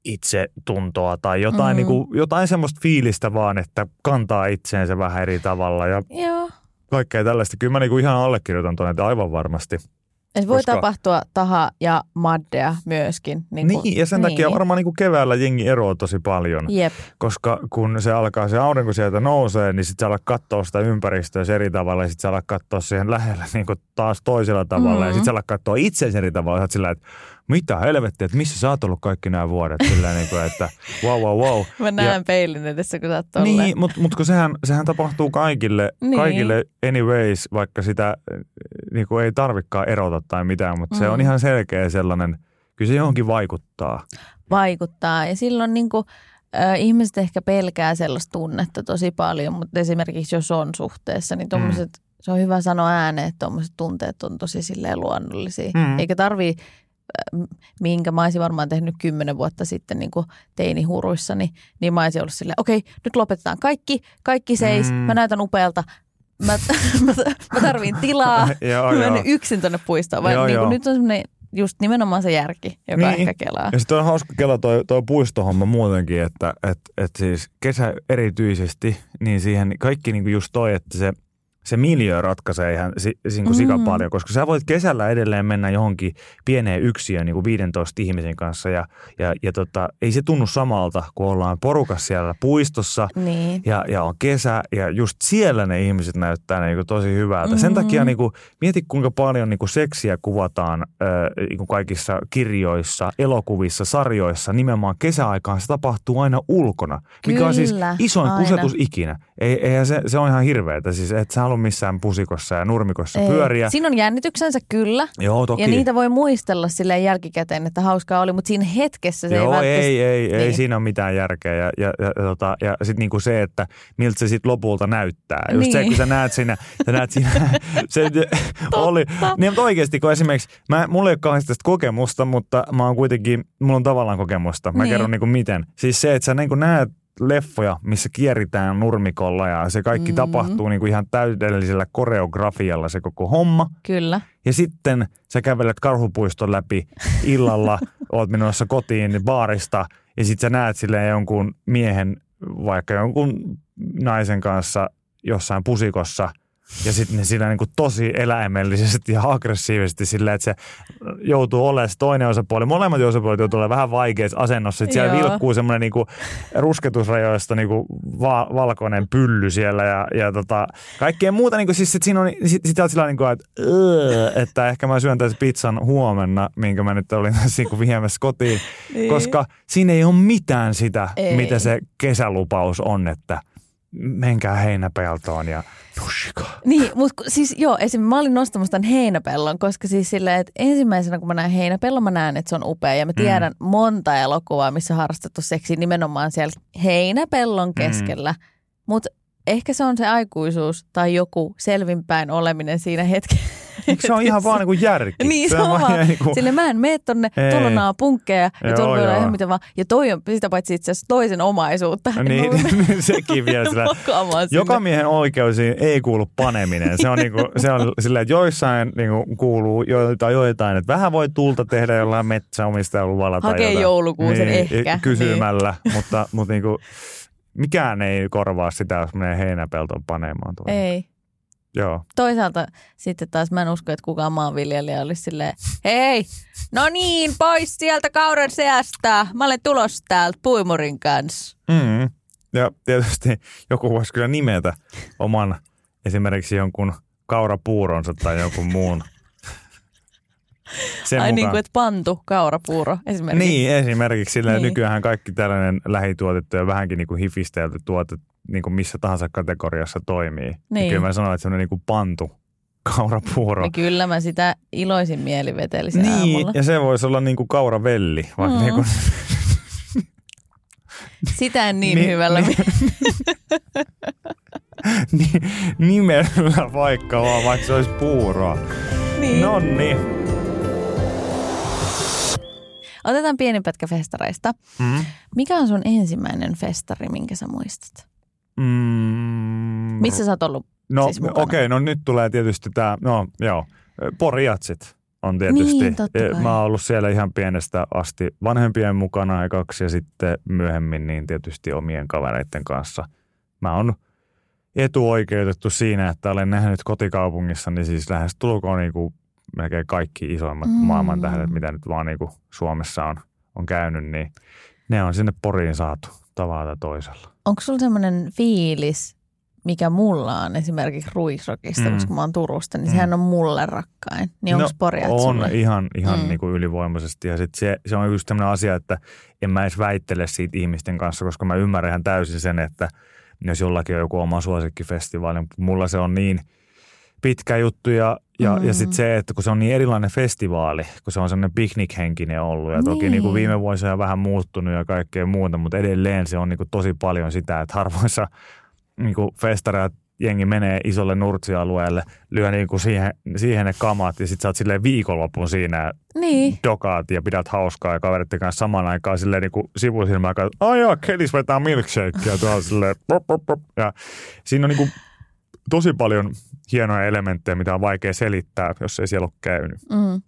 itsetuntoa tai jotain, Mm. mm. niin kuin, jotain semmoista fiilistä vaan, että kantaa itseensä vähän eri tavalla ja Joo. kaikkea tällaista. Kyllä mä niin kuin ihan allekirjoitan tuonne, että aivan varmasti. Et voi Koska- tapahtua taha ja maddea myöskin. Niin, Niin, kuin, ja sen takia varmaan niin kuin keväällä jengi eroaa tosi paljon. Jep. koska kun se alkaa se aurinko sieltä nousee, niin sitten sä alat katsoa sitä ympäristöä eri tavalla ja sitten sä alat katsoa siihen lähellä niin kuin taas toisella tavalla Mm. ja sitten sä alat katsoa itseäsi eri tavalla. Sä sillä, että mitä helvettiä, että missä sä oot ollut kaikki nämä vuodet, sillä niin kuin, että wow, wow, wow. Mä näen peilin edessä, kun sä oot tolleen. Niin, mutta mut kun sehän, sehän tapahtuu kaikille, Niin. kaikille anyways, vaikka sitä niin kuin ei tarvikaan erota tai mitään, mutta mm. se on Mm. ihan selkeä sellainen, kyllä se johonkin vaikuttaa. vaikuttaa. Ja silloin niin kuin, ihmiset ehkä pelkää sellaista tunnetta tosi paljon, mutta esimerkiksi jos on suhteessa, niin tommoset, mm. se on hyvä sanoa ääneen, että tuommoiset tunteet on tosi silleen luonnollisia. Mm. Eikä tarvii, minkä mä olisin varmaan tehnyt kymmenen vuotta sitten niin kuin teinihuruissani, niin mä olisin ollut silleen, okei, nyt lopetetaan kaikki, kaikki seis, Mm. mä näytän upealta, mä, mä, mä tarviin tilaa, joo, mä menen yksin tonne puistoon. Vai Joo, niin kuin joo. nyt on semmoinen just nimenomaan se järki, joka Niin. ehkä kelaa. Ja sitten on hauska kela toi, toi puistohomma muutenkin, että et, et siis kesä erityisesti, niin siihen kaikki niinku just toi, että se, se miljö ratkaisee ihan si, Mm. sika paljon, koska sä voit kesällä edelleen mennä johonkin pieneen yksiöön niinku 15 ihmisen kanssa ja, ja, ja tota, ei se tunnu samalta, kun ollaan porukas siellä puistossa Niin. ja, ja on kesä ja just siellä ne ihmiset näyttää niinku tosi hyvältä. Mm-hmm. Sen Mhm. takia niinku, mieti kuinka paljon niinku seksiä kuvataan ö, niinku kaikissa kirjoissa, elokuvissa, sarjoissa. Nimenomaan kesäaikaan se tapahtuu aina ulkona, mikä on siis Kyllä, isoin aina. kusetus ikinä. Ei, eihän se, se on ihan hirveetä. Siis et sä halua missään pusikossa ja nurmikossa Ei. pyöriä. Siinä on jännityksensä kyllä. Joo, toki. Ja niitä voi muistella silleen jälkikäteen, että hauskaa oli, mutta siinä hetkessä se Joo, ei välttämättä... ei, ei, ei niin. siinä ole mitään järkeä. Ja, ja, ja, tota, ja sitten niinku se, että miltä se sitten lopulta näyttää. Just se, Niin. kun sä näet siinä, sä näet siinä se oli. Niin, mutta oikeasti, kun esimerkiksi, mä, mulla ei ole kauheasti tästä kokemusta, mutta mä oon kuitenkin, mulla on tavallaan kokemusta. Mä Niin. kerron niinku miten. Siis se, että sä niinku näet leffoja, missä kieritään nurmikolla ja se kaikki Mm. tapahtuu niinku ihan täydellisellä koreografialla se koko homma. Kyllä. Ja sitten sä kävelet karhupuiston läpi illalla, oot menossa kotiin baarista ja sitten sä näet silleen jonkun miehen, vaikka jonkun naisen kanssa jossain pusikossa Ja sitten ne sillä niin kuin tosi eläimellisesti ja aggressiivisesti sillä, että se joutuu olemaan se toinen osapuoli. Molemmat osapuolet joutuu olemaan vähän vaikeassa asennossa. Että siellä Joo. vilkkuu semmoinen niin kuin rusketusrajoista niin kuin va- valkoinen pylly siellä ja, ja tota, kaikkea muuta. Niin kuin, siis sit siinä on, sit, sit sillä niin kuin, että, että ehkä mä syön tässä pizzan huomenna, minkä mä nyt olin tässä niin kuin viemässä kotiin. Niin. Koska siinä ei ole mitään sitä, Ei. mitä se kesälupaus on, että menkää heinäpeltoon ja nussikaa. Niin, mutta siis joo, esim. mä olin nostamassa tämän heinäpellon, koska siis silleen, että ensimmäisenä kun mä näen heinäpellon, mä näen, että se on upea. Ja mä tiedän mm. monta elokuvaa, missä on harrastettu seksi nimenomaan siellä heinäpellon keskellä. Mm. Mutta ehkä se on se aikuisuus tai joku selvinpäin oleminen siinä hetkessä. Se on ihan vaan niin kuin järki. Niin, se on vaan. Niin kuin, Sille mä en mene tonne, tuolla on punkkeja ja tuolla voi olla ihan mitä vaan. Ja toi on sitä paitsi itse asiassa toisen omaisuutta. niin, menen sekin vielä sillä. Joka miehen oikeuksiin ei kuulu paneminen. Se on, niinku, se on silleen, että joissain niinku kuuluu joiltain, joitain, että vähän voi tulta tehdä jollain metsäomistajaluvalla tai Hakee jotain. joulukuusen ehkä, Kysymällä, mutta, mutta niinku, mikään ei korvaa sitä, jos menee heinäpeltoon panemaan. Tuolla. Ei. Joo. Toisaalta sitten taas mä en usko, että kukaan maanviljelijä olisi silleen, hei, no niin, pois sieltä kauran seasta. Mä olen tulossa täältä puimurin kanssa. Mm. Ja tietysti joku voisi kyllä nimetä oman esimerkiksi jonkun kaurapuuronsa tai jonkun muun. Sen Ai mukaan. niin kuin, että pantu kaurapuuro esimerkiksi. Niin, esimerkiksi sillä Niin. niin. nykyään kaikki tällainen lähituotettu ja vähänkin niin kuin hifistelty tuote niin kuin missä tahansa kategoriassa toimii. Niin. Niin. Kyllä mä sanoin, että semmoinen niin kuin pantu kaurapuuro. Ja kyllä mä sitä iloisin mieli vetelisin Niin, aamulla. ja se voisi olla niin kuin kauravelli, vaikka Mm. niin kuin, Sitä en niin, Niin, hyvällä. niin. ni- nimellä vaikka vaan, vaikka se olisi puuroa. niin. No niin. Otetaan pieni pätkä festareista. Mm. Mikä on sun ensimmäinen festari, minkä sä muistat? Mm. Missä sä oot ollut? No siis okei, okay, no nyt tulee tietysti tämä, no joo, Porijatsit on tietysti. Niin. Mä oon ollut siellä ihan pienestä asti vanhempien mukana ekaksi ja sitten myöhemmin niin tietysti omien kavereiden kanssa. Mä oon etuoikeutettu siinä, että olen nähnyt kotikaupungissa niin siis lähes tulkoon niin kuin melkein kaikki isoimmat Mm. maailman tähdet, mitä nyt vaan niin kuin Suomessa on, on käynyt, niin ne on sinne Poriin saatu tavalla toisella. Onko sulla semmoinen fiilis, mikä mulla on esimerkiksi Ruisrokista, mm. Koska mä oon Turusta, niin Mm. sehän on mulle rakkain. Niin onko Porjat on sulle? ihan, ihan Mm. niin kuin ylivoimaisesti. Ja sit se, se on just tämmöinen asia, että en mä edes väittele siitä ihmisten kanssa, koska mä ymmärrän ihan täysin sen, että jos jollakin on joku oma suosikkifestivaali, mutta mulla se on niin pitkä juttu ja, ja, Mm. ja sitten se, että kun se on niin erilainen festivaali, kun se on semmoinen piknikhenkinen ollut ja toki Niin. niin kuin viime vuosina on vähän muuttunut ja kaikkea muuta, mutta edelleen se on niin kuin tosi paljon sitä, että harvoissa niin kuin festareilla jengi menee isolle nurtsialueelle, lyö niin kuin siihen, siihen ne kamat ja sitten sä oot silleen viikonlopun siinä Niin. dokaat ja pidät hauskaa ja kaveritten kanssa samaan aikaan silleen niin kuin sivusilmään, että ai joo, Kelis vetää milkshakea tuolla silleen pop, pop, pop. Ja siinä on niin kuin tosi paljon hienoja elementtejä, mitä on vaikea selittää, jos ei siellä ole käynyt. Mm.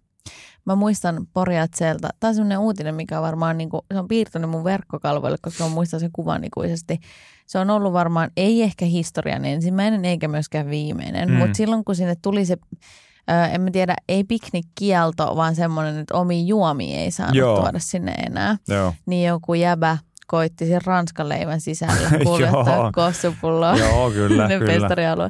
Mä muistan Porjatselta. Tämä on sellainen uutinen, mikä on varmaan, niin kuin, se on piirtynyt mun verkkokalvoille, koska mä muistan sen kuvan ikuisesti. Se on ollut varmaan, ei ehkä historian ensimmäinen, eikä myöskään viimeinen, mm. Mutta silloin kun sinne tuli se, en mä tiedä, ei piknikkielto, vaan semmoinen, että omi juomia ei saanut Joo. tuoda sinne enää. Joo, Niin joku jäbä koitti sen ranskan leivän sisällä kuljettaa kossupulloa joo kyllä, kyllä.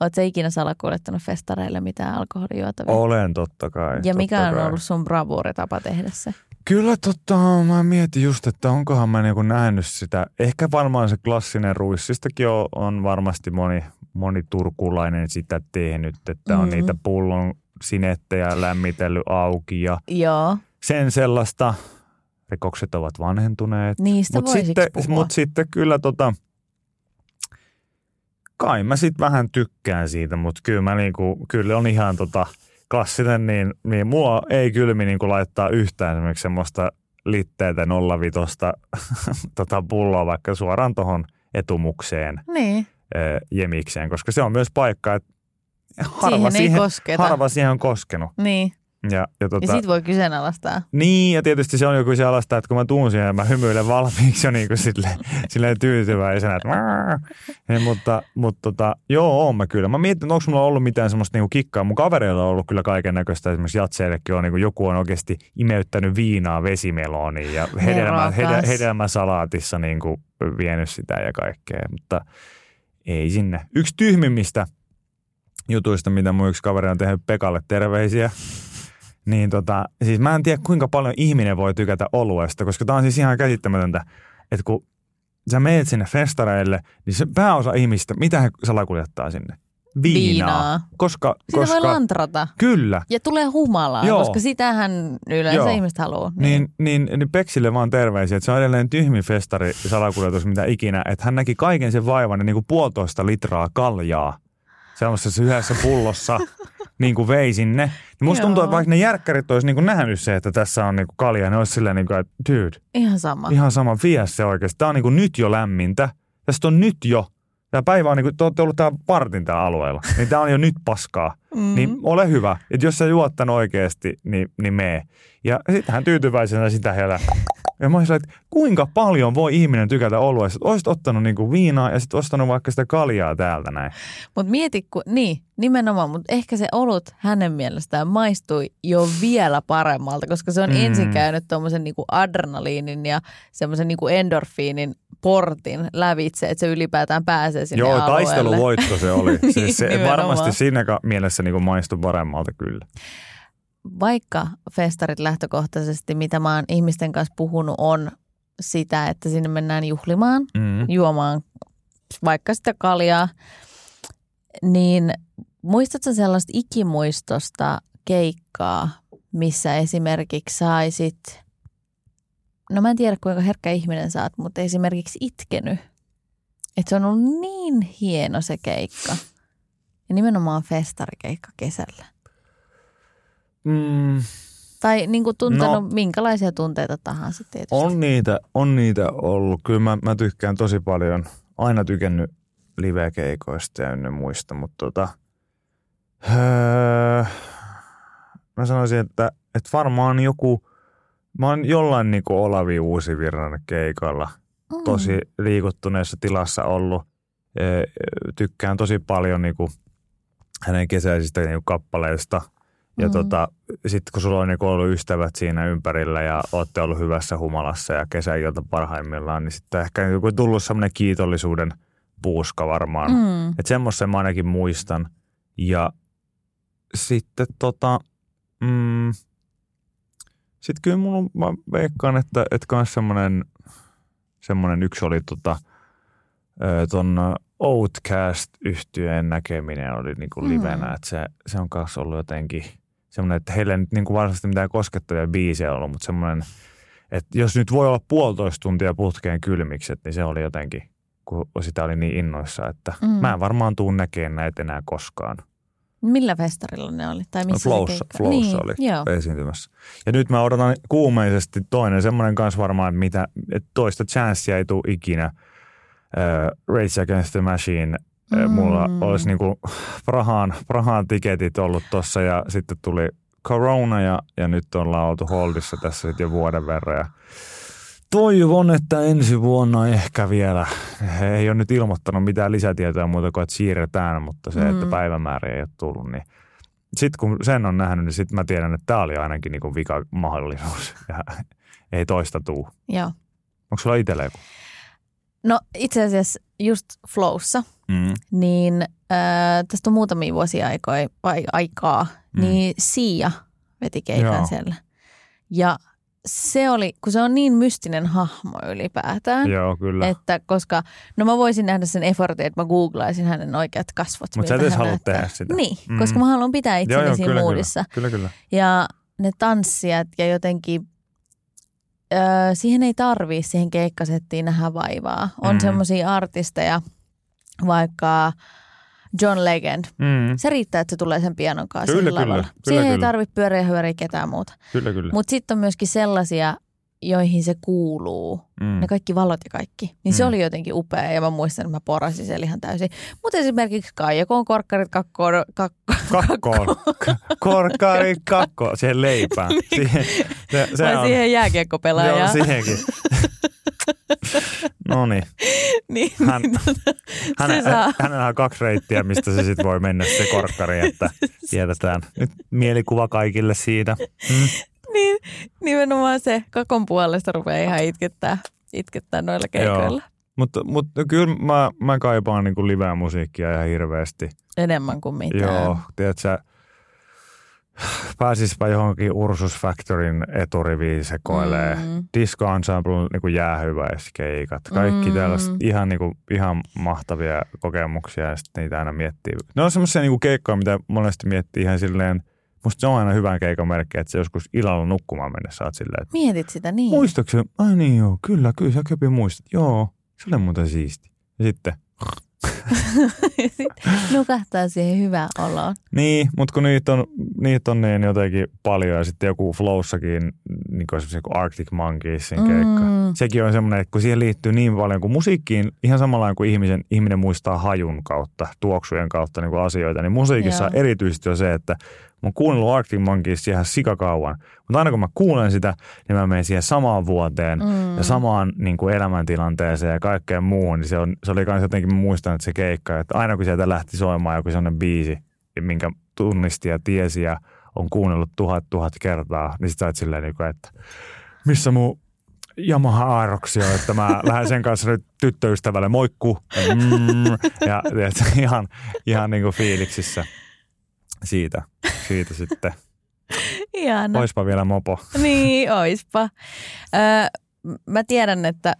Oletko ikinä salakuljettanut festareille mitään alkoholijuotavia? Olen totta kai. Ja mikä totta on kai. ollut sun bravuuritapa tehdä se? Kyllä tota, mä mietin just, että onkohan mä niinku nähnyt sitä. Ehkä varmaan se klassinen ruissistakin on, on varmasti moni, moni turkulainen sitä tehnyt, että on Mhm. niitä pullon sinettejä lämmitellyt auki ja Joo, sen sellaista. Rikokset ovat vanhentuneet. niistä Mutta voisiko sitten, puhua? mut sitten kyllä tota, kai mä sitten vähän tykkään siitä, mutta kyllä mä niinku, kyllä on ihan tota klassinen, niin, niin mua ei kylmi niinku laittaa yhtään esimerkiksi semmoista litteitä 05 tota pulloa vaikka suoraan tuohon etumukseen Niin, ö, jemikseen, koska se on myös paikka, että harva siihen, siihen, ei kosketa. harva siihen on koskenut. Niin, Ja, ja, tota, Ja sit voi kyseenalaistaa. Niin, ja tietysti se on joku sellaista, että kun mä tuun siihen ja mä hymyilen valmiiksi jo niin kuin silleen, silleen tyytyväisenä, että ja, mutta, mutta tota, joo, oon mä kyllä. Mä mietin, että onko mulla ollut mitään semmoista niin kikkaa. Mun kavereilla on ollut kyllä kaiken näköistä. Esimerkiksi jatseillekin on niin kuin joku on oikeasti imeyttänyt viinaa vesimeloniin ja hedelmä, Nerokas. hedelmäsalaatissa niin kuin vienyt sitä ja kaikkea, mutta ei sinne. Yksi tyhmimmistä jutuista, mitä mun yksi kaveri on tehnyt Pekalle terveisiä, niin tota, siis mä en tiedä kuinka paljon ihminen voi tykätä oluesta, koska tää on siis ihan käsittämätöntä, että kun sä meet sinne festareille, niin se pääosa ihmistä, mitä he salakuljettaa sinne? Viinaa. Viinaa. Koska, Sitä koska voi lantrata. kyllä, Ja tulee humalaa, Joo. koska sitähän yleensä Joo. ihmiset haluaa. niin, niin, niin Peksille vaan terveisiä, että se on edelleen tyhmin festari salakuljetus mitä ikinä, että hän näki kaiken sen vaivan niin kuin puolitoista litraa kaljaa sellaisessa yhdessä pullossa niin kuin vei sinne. Niin musta tuntuu, että vaikka ne järkkärit olisi niin kuin nähnyt se, että tässä on niin kuin kaljaa, ne olisi silleen niin kuin, että dude, Ihan sama. ihan sama, vie se oikeasti. Tämä on niin kuin nyt jo lämmintä. Tästä on nyt jo. Tämä päivä on niin kuin, te olette ollut täällä vartin täällä alueella. Niin tämä on jo nyt paskaa. Mm. Niin ole hyvä. Että jos sä juot tän oikeasti, niin, niin mee. Ja sitten hän tyytyväisenä sitä heillä. Ja mä olisin, että kuinka paljon voi ihminen tykätä oluesta. Että olisit ottanut niinku viinaa ja sitten ostanut vaikka sitä kaljaa täältä näin. Mutta mieti, kun, niin, nimenomaan, mutta ehkä se olut hänen mielestään maistui jo vielä paremmalta, koska se on Mm. ensin käynyt tuommoisen niinku adrenaliinin ja semmoisen niinku endorfiinin portin lävitse, että se ylipäätään pääsee sinne Joo, alueelle. taisteluvoitto se oli. Niin, siis se nimenomaan. varmasti siinä mielessä niinku maistui paremmalta kyllä. Vaikka festarit lähtökohtaisesti, mitä mä oon ihmisten kanssa puhunut, on sitä, että sinne mennään juhlimaan, Mm. juomaan vaikka sitä kaljaa, niin muistatko sellaista ikimuistosta keikkaa, missä esimerkiksi saisit, no mä en tiedä kuinka herkkä ihminen saat, mutta esimerkiksi itkenyt. Että se on ollut niin hieno se keikka. Ja nimenomaan festarikeikka kesällä. Mm. Tai niin kuin tuntenut No. minkälaisia tunteita tahansa tietysti. On niitä, on niitä ollut. Kyllä mä, mä tykkään tosi paljon, aina tykännyt live-keikoista ja ynnä muista, mutta tota, öö, mä sanoisin, että, että varmaan joku, mä oon jollain niin kuin Olavi Uusivirran keikalla Mm. tosi liikuttuneessa tilassa ollut. Ee, Tykkään tosi paljon niin kuin hänen kesäisistä niin kuin kappaleista. Ja Mm. tota, sitten kun sulla on niin ollut ystävät siinä ympärillä ja olette ollut hyvässä humalassa ja kesäilta parhaimmillaan, niin sitten ehkä joku tullut semmoinen kiitollisuuden puuska varmaan. Mm. Mm. Että semmoisen mä ainakin muistan. Ja sitten tota, mm, sitten kyllä mulla, on- mä veikkaan, että, että kans semmoinen, semmoinen yksi oli tota, ton outcast yhtyeen näkeminen oli niinku Mm. livenä, että se, se on kanssa ollut jotenkin semmoinen, että heillä ei nyt niinku varsinaisesti mitään koskettavia biisejä ollut, mutta semmoinen, että jos nyt voi olla puolitoista tuntia putkeen kylmikset, niin se oli jotenkin, kun sitä oli niin innoissa, että mm. Mä en varmaan tuu näkemään näitä enää koskaan. Millä festarilla ne oli? Tai missä se Flowssa? Flowssa niin, oli Joo. esiintymässä. Ja nyt mä odotan kuumeisesti toinen, semmoinen kanssa varmaan, että mitä, että toista chanssia ei tule ikinä. Uh, Rage Against the Machine. Mm. Mulla olisi niinku Prahaan, Prahaan tiketit ollut tossa ja sitten tuli Corona ja, ja nyt ollaan oltu holdissa tässä sitten jo vuoden verran. Ja toivon, että ensi vuonna ehkä vielä. He ei ole nyt ilmoittanut mitään lisätietoja muuta kuin, että siirretään, mutta se, että Mm. päivämäärä ei ole tullut, niin sitten kun sen on nähnyt, niin sitten mä tiedän, että tämä oli ainakin niinku vika mahdollisuus ja ei toista tuu. Joo. Onko sulla itsellä joku? No itse asiassa just Flowssa, Mm. niin äh, tästä on muutamia vuosia aikoi, vai, aikaa, Mm. niin Sia veti keikan Joo. siellä. Ja se oli, kun se on niin mystinen hahmo ylipäätään, Joo, kyllä. että koska, no mä voisin nähdä sen effortin, että mä googlaisin hänen oikeat kasvot. Mut sä et edes halua tehdä sitä. Niin, Mm. koska mä haluan pitää itseni siinä kyllä, moodissa. kyllä, kyllä, kyllä. Ja ne tanssijat ja jotenkin, öö, siihen ei tarvii siihen keikkasettiin nähdä vaivaa. On Mm. mm. semmoisia artisteja, vaikka John Legend. Mm. Se riittää, että se tulee sen pianon kanssa Kyllä, sillä kyllä, lavalla. kyllä, Siihen ei kyllä. tarvitse pyöriä hyöriä ketään muuta. Kyllä, kyllä. Mutta sitten on myöskin sellaisia joihin se kuuluu, Mm. ne kaikki valot ja kaikki, niin se Mm. oli jotenkin upea ja mä muistan, että mä porasin sen ihan täysin. Mutta esimerkiksi Kaijakon korkkarit kakkoon, kakko, Kakkoon. K- Korkkari kakko. Siihen leipään. Siihen, se, se vai on, siihen Joo, jääkiekkopelaajaan. siihenkin. no niin. niin, Hän- niin, tota, se saa. hänellä on kaksi reittiä, mistä se sitten voi mennä se korkkari, että tiedetään. Nyt mielikuva kaikille siitä. Mm. niin, nimenomaan se kakon puolesta rupeaa ihan itkettää, itkettää noilla keikoilla. Mutta, mutta kyllä mä, mä kaipaan niin liveä musiikkia ihan hirveästi. Enemmän kuin mitään. Joo, tiedätkö, pääsispä johonkin Ursus Factorin eturiviin sekoilee. Mm. Disco Ensemble niin jäähyväiskeikat. Kaikki Mm. tällaista ihan, niin kuin, ihan mahtavia kokemuksia ja sitten niitä aina miettii. Ne on semmoisia niin keikkoja, mitä monesti miettii ihan silleen, musta se on aina hyvän keikan merkki, että se joskus illalla nukkumaan mennessä oot silleen, että Mietit sitä niin. muistaakseni, ai niin joo, kyllä, kyllä sä köpi muistat. Joo, se oli muuten siisti. Ja sitten, Sitten Nukahtaa siihen hyvään oloon. Niin, mutta kun niitä on, niitä on niin jotenkin paljon ja sitten joku Flowssakin, niin kuin esimerkiksi joku Arctic Monkeysin keikka. Mm. Sekin on semmoinen, että kun siihen liittyy niin paljon kuin musiikkiin, ihan samalla kuin ihmisen, ihminen muistaa hajun kautta, tuoksujen kautta niin kuin asioita, niin musiikissa Joo. on erityisesti on se, että mä oon kuunnellut Arctic Monkeys ihan sikakauan, mutta aina kun mä kuulen sitä, niin mä menen siihen samaan vuoteen Mm. ja samaan niin kuin elämäntilanteeseen ja kaikkeen muuhun, niin se, on, se oli myös jotenkin, mä muistan, että se keikka, että aina kun sieltä lähti soimaan joku sellainen biisi, minkä tunnisti ja tiesi ja on kuunnellut tuhat tuhat kertaa, niin sitten sä oot silleen, niin kuin, että missä mun Yamaha Aeroksi on, että mä lähden sen kanssa nyt tyttöystävälle moikku. Mm, ja tiedätkö, ihan, ihan niin kuin fiiliksissä siitä, siitä sitten. Ihana. Oispa vielä mopo. Niin, oispa. Öö, mä tiedän, että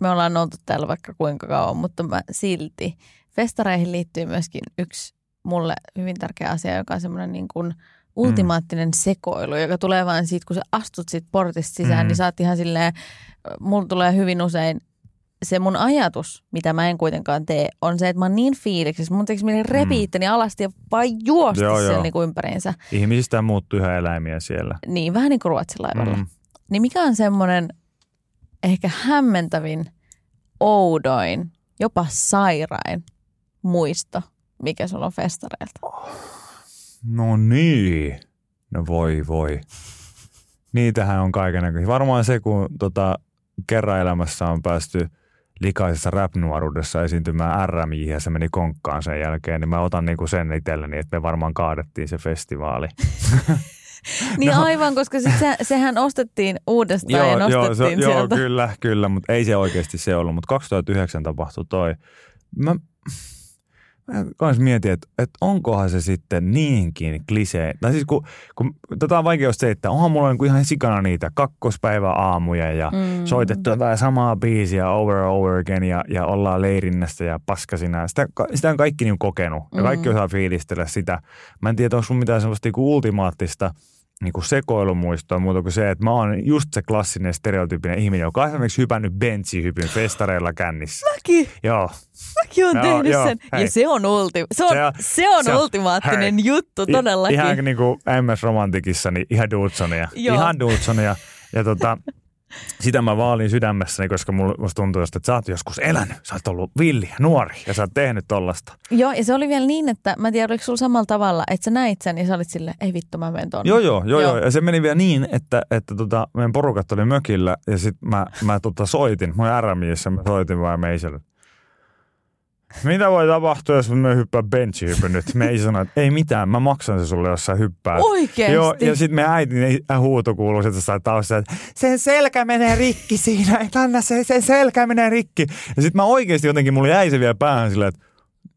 me ollaan oltu täällä vaikka kuinka kauan, mutta mä silti. Festareihin liittyy myöskin yksi mulle hyvin tärkeä asia, joka on semmoinen niin kuin ultimaattinen sekoilu, joka tulee vain siitä, kun sä astut siitä portista sisään, Mm. niin sä oot ihan silleen, mulla tulee hyvin usein se mun ajatus, mitä mä en kuitenkaan tee, on se, että mä oon niin fiiliksissä. Mun tekisi mieli repiä itteni alasti ja vain juosta Joo, sen joo. niin kuin ympäriinsä. Ihmisistä muuttuu yhä eläimiä siellä. Niin, vähän niin kuin Ruotsilaivalla. Mm. Niin mikä on semmoinen ehkä hämmentävin, oudoin, jopa sairain muisto, mikä sulla on festareilta? No niin. No voi voi. Niitähän on kaiken Varmaan se, kun tota, kerran elämässä on päästy likaisessa rap-nuoruudessa esiintymään RMJ ja se meni konkkaan sen jälkeen, niin mä otan niinku sen itselleni, että me varmaan kaadettiin se festivaali. Niin No. aivan, koska sit se, sehän ostettiin uudestaan ja joo, nostettiin se, joo, sieltä. kyllä, kyllä, mutta ei se oikeasti se ollut. Mutta 2009 tapahtui toi. Mä, mä kans mietin, että, että onkohan se sitten niinkin klisee. Tai siis kun, kun tota on vaikea se, että onhan mulla niinku ihan sikana niitä kakkospäivä aamuja ja mm. soitettu jotain samaa biisiä over and over again ja, ja ollaan leirinnässä ja paskasina. Sitä, sitä on kaikki niinku kokenut ja kaikki Mm. osaa fiilistellä sitä. Mä en tiedä, onko sun mitään semmoista niinku ultimaattista niin kuin sekoilumuistoa muuta kuin se, että mä oon just se klassinen stereotyyppinen ihminen, joka on esimerkiksi hypännyt benchihypyn festareilla kännissä. Mäkin, Joo, mäkin on Joo, tehnyt joo, sen. hei. Ja se on, ulti, se on, Se on- se on, se ultimaattinen hei. juttu todellakin. ihan niin kuin MS Romantikissa, niin ihan Dudsonia. Joo. Ihan Dudsonia. Ja tota, sitä mä vaalin sydämessäni, koska mulla, musta tuntuu, että sä oot joskus elänyt. Sä oot ollut villi ja nuori ja sä oot tehnyt tollasta. Joo, ja se oli vielä niin, että mä en tiedä, oliko sulla samalla tavalla, että sä näit sen ja sä olit silleen, ei vittu, mä menen tonne. Joo, joo, joo, Joo. Ja se meni vielä niin, että, että tota, meidän porukat oli mökillä ja sitten mä, mä tota soitin. Mä olin RMIssä, mä soitin vaan Meiselle. Mitä voi tapahtua, jos me hyppää benchihypyn nyt? Me ei sano, että ei mitään, mä maksan se sulle, jos sä hyppäät. Oikeesti? Joo, ja sitten meidän äitin huuto kuuluu sieltä taustalla, että sen selkä menee rikki siinä, et anna se, sen selkä menee rikki. Ja sitten mä oikeasti jotenkin, mulla jäi se vielä päähän silleen, että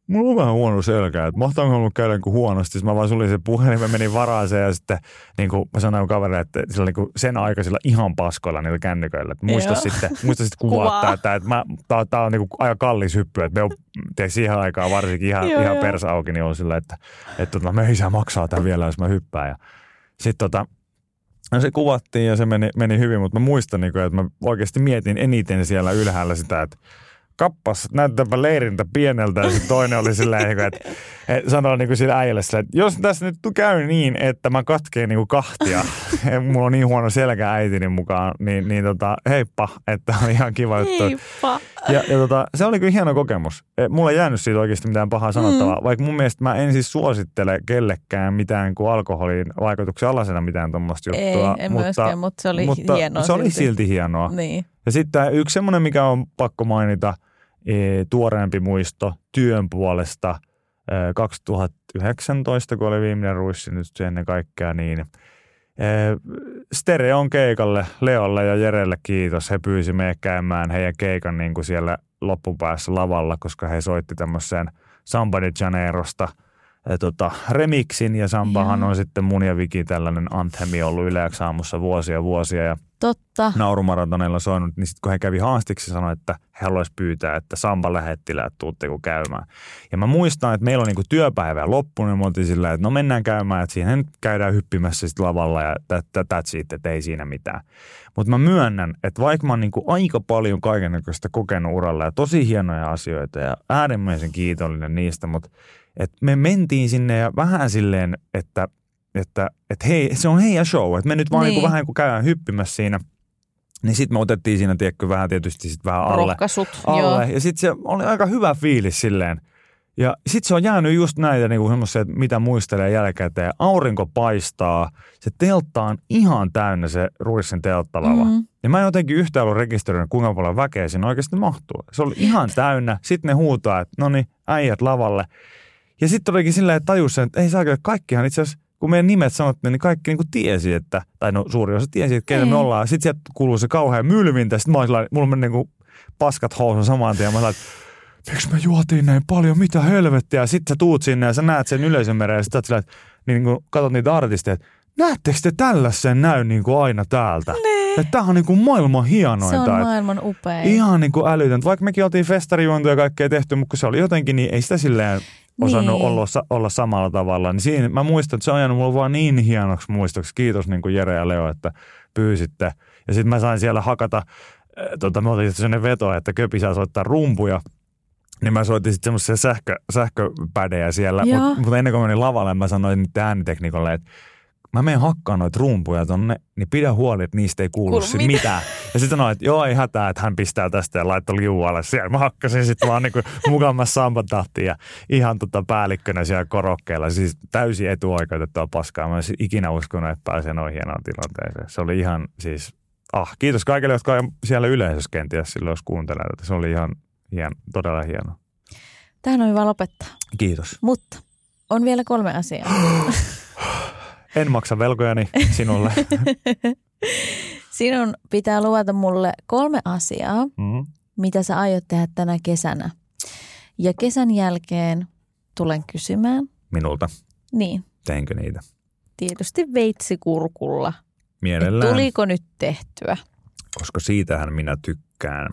mulla on vähän huono selkä, että mahtaako mulla käydä niin kuin huonosti. Sitten mä vaan sulin se puhelin, mä menin varaaseen ja sitten niin kuin mä sanoin kaverille, että sillä niin kuin sen aikaisilla ihan paskoilla niillä kännyköillä. Että muista Joo. sitten, muista sitten kuvaa. Kuvaa. Että, että mä, tää, tää on niin kuin aika kallis hyppy, että me on tiedätkö, siihen aikaan varsinkin ihan, Joo, ihan persa auki, niin on sillä, että, että tota, me ei saa maksaa tämän vielä, jos mä hyppään. Ja sitten tota, no se kuvattiin ja se meni, meni hyvin, mutta mä muistan, niin kuin, että mä oikeasti mietin eniten siellä ylhäällä sitä, että kappas, näyttääpä leirintä pieneltä. Ja toinen oli silleen, niinku, että et sanoi niin kuin sille äijälle silleen, että jos tässä nyt käy niin, että mä katkeen niin kuin kahtia, mulla on niin huono selkä äitini mukaan, niin, niin tota, heippa, että on ihan kiva juttu. Heippa. Ja, ja tota, se oli kyllä hieno kokemus. E, Mulla ei jäänyt siitä oikeasti mitään pahaa sanottavaa, mm. vaikka mun mielestä mä en siis suosittele kellekään mitään kuin alkoholin vaikutuksen alasena mitään tuommoista Ei, juttua. en myöskään, mutta se oli mutta hienoa se oli silti. silti hienoa. Niin. Ja sitten yksi semmoinen, mikä on pakko mainita, tuoreempi muisto työn puolesta e, 2019, kun oli viimeinen ruissi nyt ennen kaikkea, niin e, Stereon keikalle, Leolle ja Jerelle kiitos. He pyysi meidät käymään heidän keikan niin kuin siellä loppupäässä lavalla, koska he soitti tämmöiseen Samba de Janeirosta tota, remixin ja Sambahan Joo. on sitten mun ja Viki tällainen anthemi ollut Yleäksi aamussa vuosia vuosia ja Totta. naurumaratonilla soinut, niin sitten kun he kävi haastiksi, sanoi, että he haluaisi pyytää, että Samba lähettiläät tuutteko käymään. Ja mä muistan, että meillä on niinku työpäivä loppunut, ja me oltiin sillä, että no mennään käymään, että siihen käydään hyppimässä sit lavalla ja that's it, että ei siinä mitään. Mutta mä myönnän, että vaikka mä oon niinku aika paljon kaikennäköistä kokenut uralla ja tosi hienoja asioita ja äärimmäisen kiitollinen niistä, mutta et me mentiin sinne ja vähän silleen, että että, että hei, se on heidän show, että me nyt vaan niin. Niin. vähän kun käydään hyppimässä siinä, niin sitten me otettiin siinä, tiedätkö, vähän tietysti sit vähän alle. Rohkaisut. alle. Joo. Ja sitten se oli aika hyvä fiilis silleen. Ja sitten se on jäänyt just näitä niin että mitä muistelee jälkikäteen. Aurinko paistaa, se teltta on ihan täynnä se Ruissin telttalava. Mm. Mm. Ja mä en jotenkin yhtään ollut rekisteröinyt, kuinka paljon väkeä siinä oikeasti mahtuu. Se oli ihan täynnä. Sitten ne huutaa, että no niin, äijät lavalle. Ja sitten olikin silleen, että tajus sen, että ei saa kaikkihan itse asiassa, kun meidän nimet sanottiin, niin kaikki niin kuin tiesi, että, tai no suuri osa tiesi, että ketä me Ei. ollaan. Sitten sieltä kuuluu se kauhean mylvintä. Sitten mä olin sellainen, mulla meni niin kuin paskat housun saman tien. Mä olin, että miksi me juotiin näin paljon, mitä helvettiä. Sitten sä tuut sinne ja sä näet sen yleisön mereen ja sitten sä sillä, että niin kun katsot niitä artisteja, että näettekö te tällaisen näy niin kuin aina täältä? Että tämähän on niin kuin maailman Se hienointa. on että- maailman upea. Ihan niin kuin älytöntä. Vaikka mekin oltiin festarijuontoja ja kaikkea tehty, mutta kun se oli jotenkin, niin ei sitä silleen osannut Niin. olla, olla samalla tavalla. Niin siinä, mä muistan, että se on jäänyt mulle vaan niin hienoksi muistoksi. Kiitos niin kuin Jere ja Leo, että pyysitte. Ja sitten mä sain siellä hakata, äh, tota, me oltiin sellainen veto, että Köpi saa soittaa rumpuja. Niin mä soitin sitten semmoisia sähkö, sähköpädejä siellä, mutta mut ennen kuin menin lavalle, mä sanoin nyt ääniteknikolle, että mä menen hakkaan noita rumpuja tonne, niin pidä huoli, että niistä ei kuulu Kuulu sit mitään. Ja sitten sanoin, että joo, ei hätää, että hän pistää tästä ja laittoi liualle siellä. Mä hakkasin sitten vaan niinku mukamassa sambatahtiin ja ihan tota päällikkönä siellä korokkeella. Siis täysin etuoikeutettua paskaa. Mä en ikinä uskonut, että pääsee noin hienoon tilanteeseen. Se oli ihan siis, ah, kiitos kaikille, jotka on siellä yleisössä kenties silloin, jos kuuntelee tätä. Se oli ihan hien, todella hieno. Tähän on hyvä lopettaa. Kiitos. Mutta on vielä kolme asiaa. En maksa velkojani sinulle. Sinun pitää luvata mulle kolme asiaa, Mm. mitä sä aiot tehdä tänä kesänä. Ja kesän jälkeen tulen kysymään, Minulta. niin, Teinkö niitä? tietysti veitsikurkulla, Mielellään, tuliko nyt tehtyä. koska siitähän minä tykkään.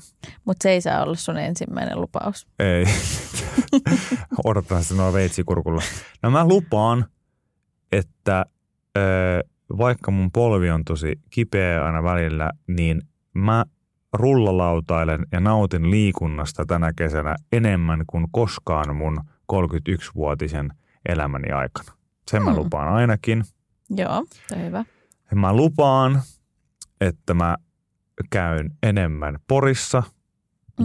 Mutta se ei saa olla sun ensimmäinen lupaus. Ei. Odotan noin veitsikurkulla. No mä lupaan, että ö, vaikka mun polvi on tosi kipeä aina välillä, niin mä rullalautailen ja nautin liikunnasta tänä kesänä enemmän kuin koskaan mun 31-vuotisen elämäni aikana. Sen mä Hmm. lupaan ainakin. Joo, hyvä. Ja mä lupaan, että mä käyn enemmän Porissa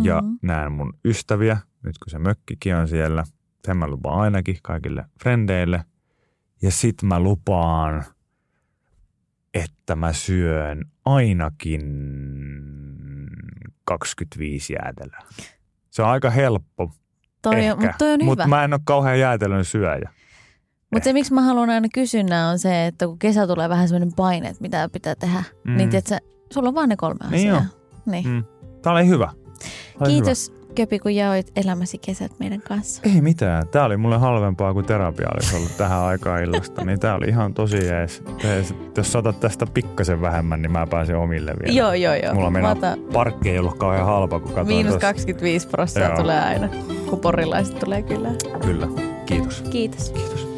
ja Mhm. näen mun ystäviä, nyt kun se mökkikin on siellä. Sen mä lupaan ainakin kaikille frendeille. Ja sit mä lupaan, että mä syön ainakin 25 jäätelöä. Se on aika helppo Toi on, mutta toi on mutta hyvä. mä en ole kauhean jäätelön syöjä. Mutta se, miksi mä haluan aina kysyä on se, että kun kesä tulee vähän sellainen paine, että mitä pitää tehdä, mm. niin tiedätkö, sulla on vaan ne kolme Niin asiaa. joo. Niin. Mm. Tää oli hyvä. Oli Kiitos Köpi, kun jaoit elämäsi kesät meidän kanssa. Ei mitään. Tämä oli mulle halvempaa kuin terapia olisi ollut tähän aikaan illasta. Niin tämä oli ihan tosi jees. jees. Jos saatat tästä pikkasen vähemmän, niin mä pääsen omille vielä. Joo, joo, joo. Mulla on Mata... parkki ei ollut kauhean halpa, kun katsoin Miinus 25 prosenttia tulee aina, kun porilaiset tulee kyllä. Kyllä. Kiitos. Kiitos. Kiitos.